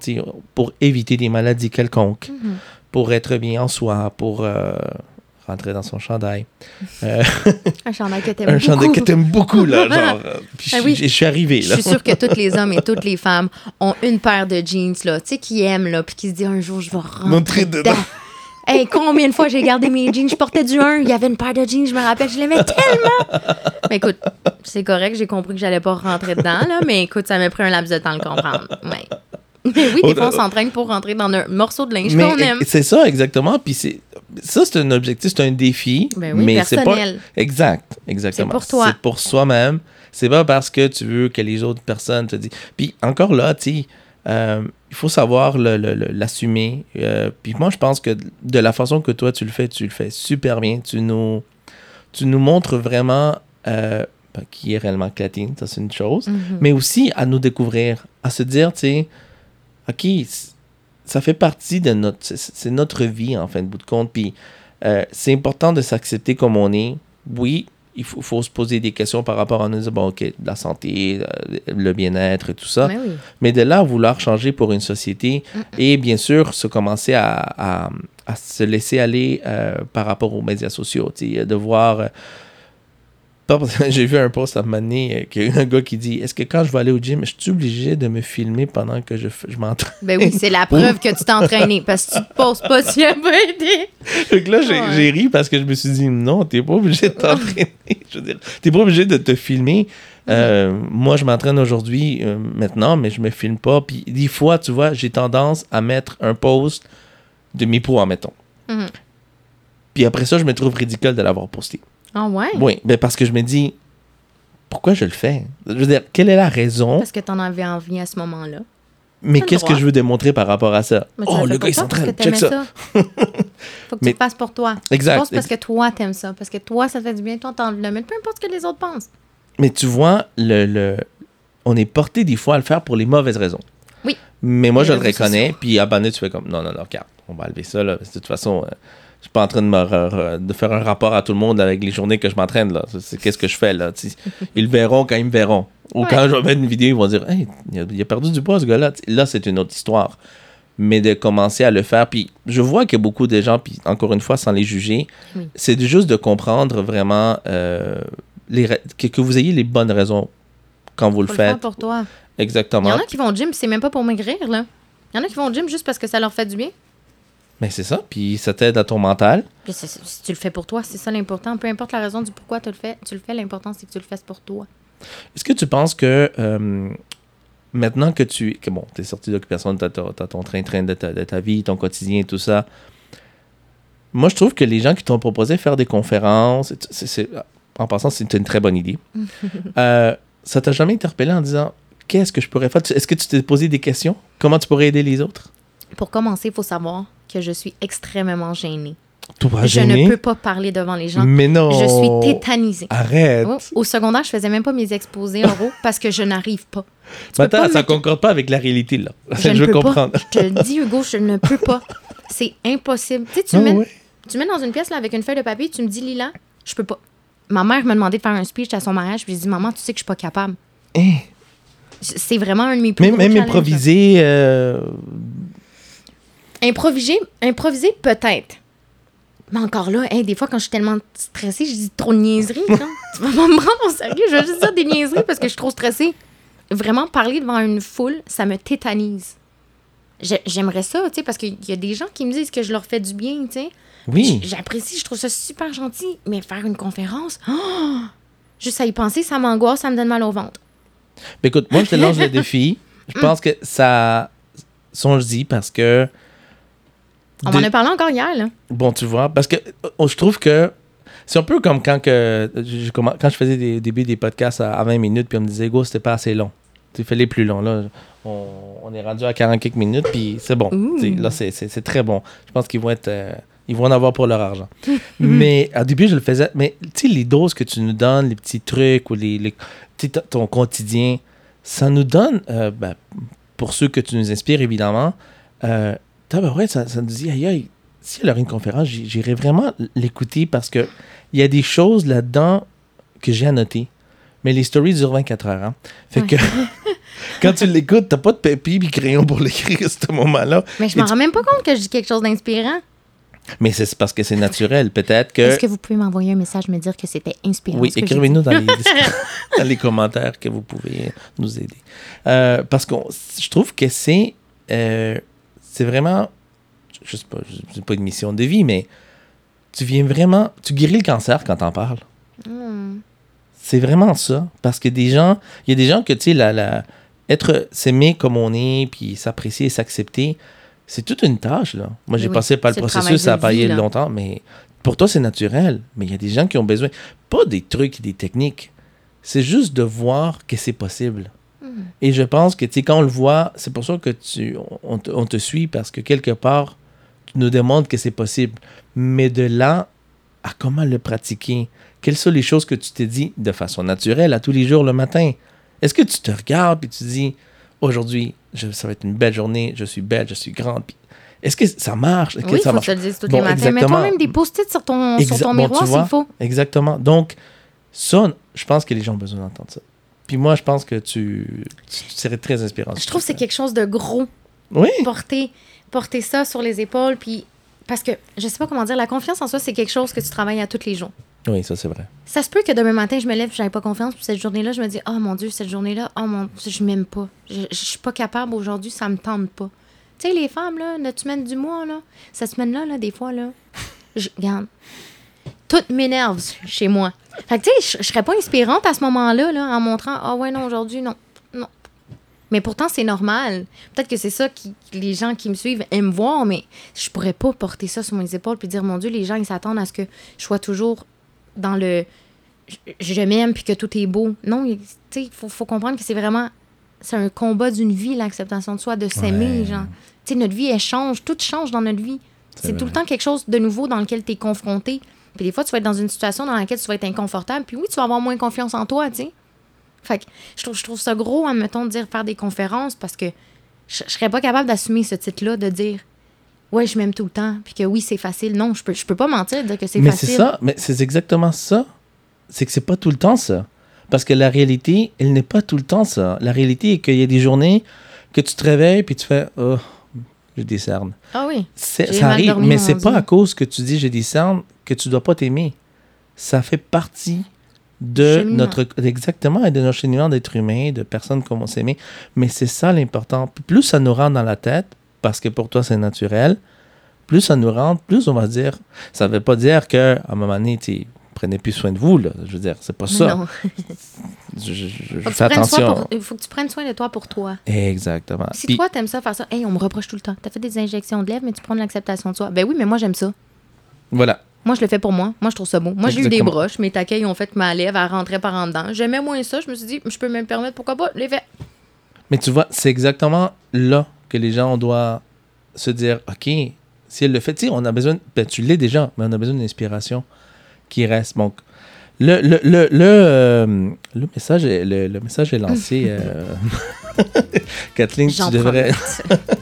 pour éviter des maladies quelconques, Mhm. pour être bien en soi, pour euh, rentrer dans son chandail. <laughs> Euh, Un chandail que t'aimes un chandail beaucoup. que t'aimes beaucoup, là, <laughs> genre. euh, Puis Ah je, oui. je suis arrivé, Je là. suis sûre que tous les hommes et <laughs> toutes les femmes ont une paire de jeans, là, tu sais, qui aiment, là, puis qui se disent un jour, je vais rentrer Montrer dedans. dedans. Hey, combien de fois j'ai gardé mes jeans? Je portais du 1, il y avait une paire de jeans, je me rappelle, je l'aimais tellement. Mais écoute, c'est correct, j'ai compris que j'allais pas rentrer dedans, là, mais écoute, ça m'a pris un laps de temps à le comprendre. Ouais. Mais oui, des fois, on s'entraîne pour rentrer dans un morceau de linge qu'on aime. c'est ça, exactement. Puis c'est ça, c'est un objectif, c'est un défi. Ben oui, mais c'est pas exact, exactement. C'est pour toi. C'est pour soi-même. C'est pas parce que tu veux que les autres personnes te disent. Puis encore là, tu sais, euh, il faut savoir le- le- le- l'assumer. Euh, puis moi, je pense que de la façon que toi tu le fais, tu le fais super bien. Tu nous, tu nous montres vraiment euh, ben, qui est réellement Clatine, ça c'est une chose Mhm. mais aussi à nous découvrir, à se dire, tu sais, OK, ça fait partie de notre, c'est- notre vie en fin de bout de compte, puis euh, c'est important de s'accepter comme on est. Oui, il faut, faut se poser des questions par rapport à nous bon, OK, la santé, euh, le bien-être et tout ça, Mais oui. mais de là à vouloir changer pour une société et bien sûr se commencer à, à- à se laisser aller euh, par rapport aux médias sociaux, de voir... euh, <laughs> J'ai vu un post à un moment donné, euh, qu'il y a un gars qui dit Est-ce que quand je vais aller au gym, je suis obligé de me filmer pendant que je, je m'entraîne? Ben oui, c'est la <laughs> preuve que tu t'es entraîné parce que tu te poses pas, pas aidé. Donc là, j'ai Ouais. ri parce que je me suis dit Non, t'es pas obligé de t'entraîner. <laughs> je veux dire, t'es pas obligé de te filmer. Euh, moi, je m'entraîne aujourd'hui, euh, maintenant, mais je me filme pas. Puis des fois, tu vois, j'ai tendance à mettre un post de mes poids, mettons. Mhm. Puis après ça, je me trouve ridicule de l'avoir posté. Ah ouais? Oui, ben parce que je me dis Pourquoi je le fais? Je veux dire, quelle est la raison? Parce que t'en avais envie à ce moment-là. Mais qu'est-ce que je veux démontrer par rapport à ça? Mais Oh, le gars, il s'entraîne. Check ça. <laughs> Faut que Mais- tu le fasses pour toi. Exact. Je pense parce que toi, t'aimes ça. Parce que toi, ça te fait du bien. Toi, t'as envie de le mettre. Peu importe ce que les autres pensent. Mais tu vois, le, le- on est porté des fois à le faire pour les mauvaises raisons. Oui. Mais moi, Les je le reconnais. Puis à tu fais comme non, non, non, regarde, on va enlever ça. Là, de toute façon, euh, suis pas en train de, me de faire un rapport à tout le monde avec les journées que je m'entraîne. là. C'est- Qu'est-ce que je fais là? <laughs> Ils verront quand ils me verront. Ou Ouais. quand je vais mettre une vidéo, ils vont dire Hey, il a, il a perdu du poids, ce gars-là. Là, c'est une autre histoire. Mais de commencer à le faire. Puis je vois que beaucoup de gens, puis encore une fois, sans les juger, Oui. c'est juste de comprendre vraiment euh, les, que, que vous ayez les bonnes raisons quand vous le Faut le faire faites. pour toi. Il y Exactement. en a qui vont au gym, puis c'est même pas pour maigrir, là. Il y en a qui vont au gym juste parce que ça leur fait du bien. Mais c'est ça. Puis ça t'aide à ton mental. Puis si tu le fais pour toi, c'est ça l'important. Peu importe la raison du pourquoi tu le fais, tu le fais, l'important c'est que tu le fasses pour toi. Est-ce que tu penses que euh, maintenant que tu. que bon, t'es sorti d'occupation, t'as- t'as ton train-train de ta, de ta vie, ton quotidien et tout ça. Moi, je trouve que les gens qui t'ont proposé faire des conférences, en passant, c'est une très bonne idée. <laughs> Euh, ça t'a jamais interpellé en disant qu'est-ce que je pourrais faire? Est-ce que tu t'es posé des questions? Comment tu pourrais aider les autres? Pour commencer, il faut savoir que je suis extrêmement gênée. Toi, Je ne peux pas parler devant les gens. Mais non. Je suis tétanisée. Arrête. Oh, Au secondaire, je faisais même pas mes exposés oraux parce que je n'arrive pas. <laughs> Mais attends, pas ça me- concorde pas avec la réalité, là. Je, <laughs> ne veux comprendre. pas. Je te le dis, Hugo, je ne peux pas. <laughs> C'est impossible. Tu sais, tu, Ah me mets, ouais? tu me mets dans une pièce là, avec une feuille de papier, tu me dis, Lila, je peux pas. Ma mère m'a demandé de faire un speech à son mariage, puis j'ai dit, maman, tu sais que je suis pas capable. Hein? C'est vraiment un de mes plus Même, improviser. euh, Improviser, improviser peut-être. Mais encore là, hey, des fois, quand je suis tellement stressée, je dis trop de niaiseries. <laughs> tu vas pas me prendre au sérieux. Je vais juste dire des niaiseries parce que je suis trop stressée. Vraiment, parler devant une foule, ça me tétanise. J'ai- J'aimerais ça, tu sais, parce qu'il y a des gens qui me disent que je leur fais du bien, tu sais. Oui. J'apprécie, je trouve ça super gentil. Mais faire une conférence, oh! <gasps> juste à y penser, ça m'angoisse, ça me donne mal au ventre. Ben, écoute, moi, je te lance le défi. Je <laughs> pense que ça songe-y parce que. On de- m'en a parlé encore hier, là. Bon, tu vois, parce que euh, je trouve que c'est un peu comme quand, que, je- quand je faisais des, au début des podcasts à, à 20 minutes, puis on me disait, go, c'était pas assez long. Tu fais les plus longs. Là, on, on est rendu à 40 quelques minutes, puis c'est bon. Là, c'est- très bon. Je pense qu'ils vont être. euh, ils vont en avoir pour leur argent. <laughs> mais au début, je le faisais. Mais tu sais, les doses que tu nous donnes, les petits trucs ou les, les- ton- ton quotidien, ça nous donne, euh, ben, pour ceux que tu nous inspires, évidemment, euh, tabarouette, ça, ça nous dit, aïe, aïe, si elle aurait une conférence, j'i- j'irais vraiment l'écouter parce que il y a des choses là-dedans que j'ai à noter. Mais les stories durent 24 heures. hein. Fait Ouais. que <laughs> quand tu l'écoutes, t'as pas de papier et crayon pour <laughs> l'écrire à ce moment-là. Mais je m'en tu- rends même pas compte que je dis quelque chose d'inspirant. Mais c'est parce que c'est naturel. Peut-être que. Est-ce que vous pouvez m'envoyer un message, me dire que c'était inspirant? Oui, écrivez-nous dans les, <laughs> dans les commentaires que vous pouvez nous aider. Euh, parce que je trouve que c'est euh, c'est vraiment, je sais pas, sais pas une mission de vie, mais tu viens vraiment, tu guéris le cancer quand t'en parles. Hmm. C'est vraiment ça. Parce que des gens, il y a des gens que, tu sais, la, la, être, s'aimer comme on est, puis s'apprécier et s'accepter, c'est toute une tâche, là. Moi, j'ai Oui, passé par le c'est processus, ça a payé longtemps, mais pour toi, c'est naturel. Mais il y a des gens qui ont besoin, pas des trucs et des techniques, c'est juste de voir que c'est possible. Et je pense que, tu sais, quand on le voit, c'est pour ça que tu, on, te- on te suit, parce que quelque part, tu nous demandes que c'est possible. Mais de là à comment le pratiquer, quelles sont les choses que tu t'es dit de façon naturelle à tous les jours le matin? Est-ce que tu te regardes et tu dis, aujourd'hui, ça va être une belle journée, je suis belle, je suis grande. Puis Est-ce que ça marche? Est-ce Oui, il ça faut marche? que tu le dises tous Bon, les matins. Mets-toi même des post-it sur ton, sur ton bon, miroir s'il faut. Exactement. Donc, ça, je pense que les gens ont besoin d'entendre ça. Puis moi, je pense que tu, tu, tu serais très inspirant. Je trouve que c'est quelque chose de gros. Oui. Porter, porter ça sur les épaules, puis... Parce que, je sais pas comment dire, la confiance en soi, c'est quelque chose que tu travailles à tous les jours. Oui, ça, c'est vrai. Ça se peut que demain matin, je me lève et j'avais pas confiance. Puis cette journée-là, je me dis, oh mon Dieu, cette journée-là, oh mon Dieu, je m'aime pas. Je, je suis pas capable aujourd'hui, ça me tente pas. Tu sais, les femmes, là, notre semaine du mois, là, cette semaine-là, là, des fois, là, je, regarde, tout m'énerve chez moi. Fait que, tu sais, je, serais pas inspirante à ce moment-là, là, en montrant, ah ouais, non, aujourd'hui, non, non. Mais pourtant, c'est normal. Peut-être que c'est ça que les gens qui me suivent aiment voir, mais je pourrais pas porter ça sur mes épaules puis dire, mon Dieu, les gens, ils s'attendent à ce que je sois toujours dans le je, je m'aime puis que tout est beau. Non, il- tu sais, il faut, faut comprendre que c'est vraiment c'est un combat d'une vie, l'acceptation de soi, de s'aimer, Ouais. genre. Tu sais, notre vie, elle change, tout change dans notre vie. C'est tout le temps quelque chose de nouveau dans lequel tu es confronté. Puis des fois, tu vas être dans une situation dans laquelle tu vas être inconfortable, puis oui, tu vas avoir moins confiance en toi, tu sais. Fait que je trouve, je trouve ça gros, admettons, de dire faire des conférences parce que je, je serais pas capable d'assumer ce titre-là, de dire ouais, je m'aime tout le temps, puis que oui, c'est facile. Non, je peux, je peux pas mentir, dire que c'est Mais facile. c'est ça, mais c'est exactement ça. C'est que c'est pas tout le temps ça. Parce que la réalité, elle n'est pas tout le temps ça. La réalité est qu'il y a des journées que tu te réveilles puis tu fais Oh, j'ai des cernes. Ah oui. Ça arrive, mais c'est pas à cause que tu dis j'ai des cernes que tu dois pas t'aimer. Ça fait partie de Cheminement. notre exactement et de notre cheminement d'être humain, de personnes comme on s'aimer. Mais c'est ça l'important. Plus ça nous rentre dans la tête, parce que pour toi c'est naturel, plus ça nous rentre, plus on va dire. Ça veut pas dire que à un moment donné, tu prenez plus soin de vous. Là. Je veux dire, c'est pas ça. non. <laughs> Je, je- je Faut que, tu fais attention. il faut que tu prennes soin de toi pour toi. Exactement. Si Puis- toi, t'aimes ça, faire ça, hey, on me reproche tout le temps. T'as fait des injections de lèvres, mais tu prends de l'acceptation de soi. Ben oui, mais moi, j'aime ça. voilà. Moi, je le fais pour moi. Moi, je trouve ça beau. Moi, j'ai eu des broches. Mes taquets ont fait que ma lèvre, elle rentrait par en dedans. J'aimais moins ça. Je me suis dit, je peux me le permettre, pourquoi pas? Je l'ai fait. Mais tu vois, c'est exactement là que les gens doivent se dire, OK, si elle le fait, tu sais, on a besoin, ben, tu l'es déjà, mais on a besoin d'une inspiration qui reste. Donc, le, le, le, le, euh, le message, est, le, le message est lancé. euh, <laughs> Kathleen, tu devrais.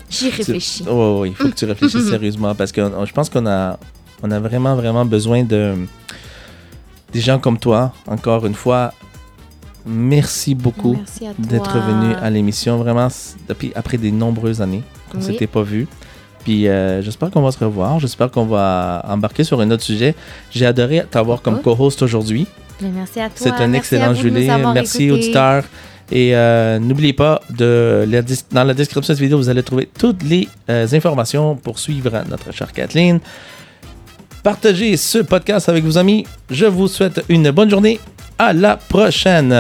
J'y <laughs> réfléchis. Oui, oui, il faut que tu réfléchisses <laughs> sérieusement parce que on- je pense qu'on a, on a vraiment, vraiment besoin de des gens comme toi. Encore une fois, merci beaucoup d'être venu à l'émission. Vraiment, depuis, après des nombreuses années qu'on ne Oui. s'était pas vu. Puis euh, j'espère qu'on va se revoir. J'espère qu'on va embarquer sur un autre sujet. J'ai adoré t'avoir comme Pourquoi? co-host aujourd'hui. Merci à toi. C'est un Merci excellent Julie. Merci écoutés. auditeurs. Et euh, n'oubliez pas, de la dans la description de cette vidéo, vous allez trouver toutes les euh, informations pour suivre notre chère Kathleen. Partagez ce podcast avec vos amis. Je vous souhaite une bonne journée. À la prochaine.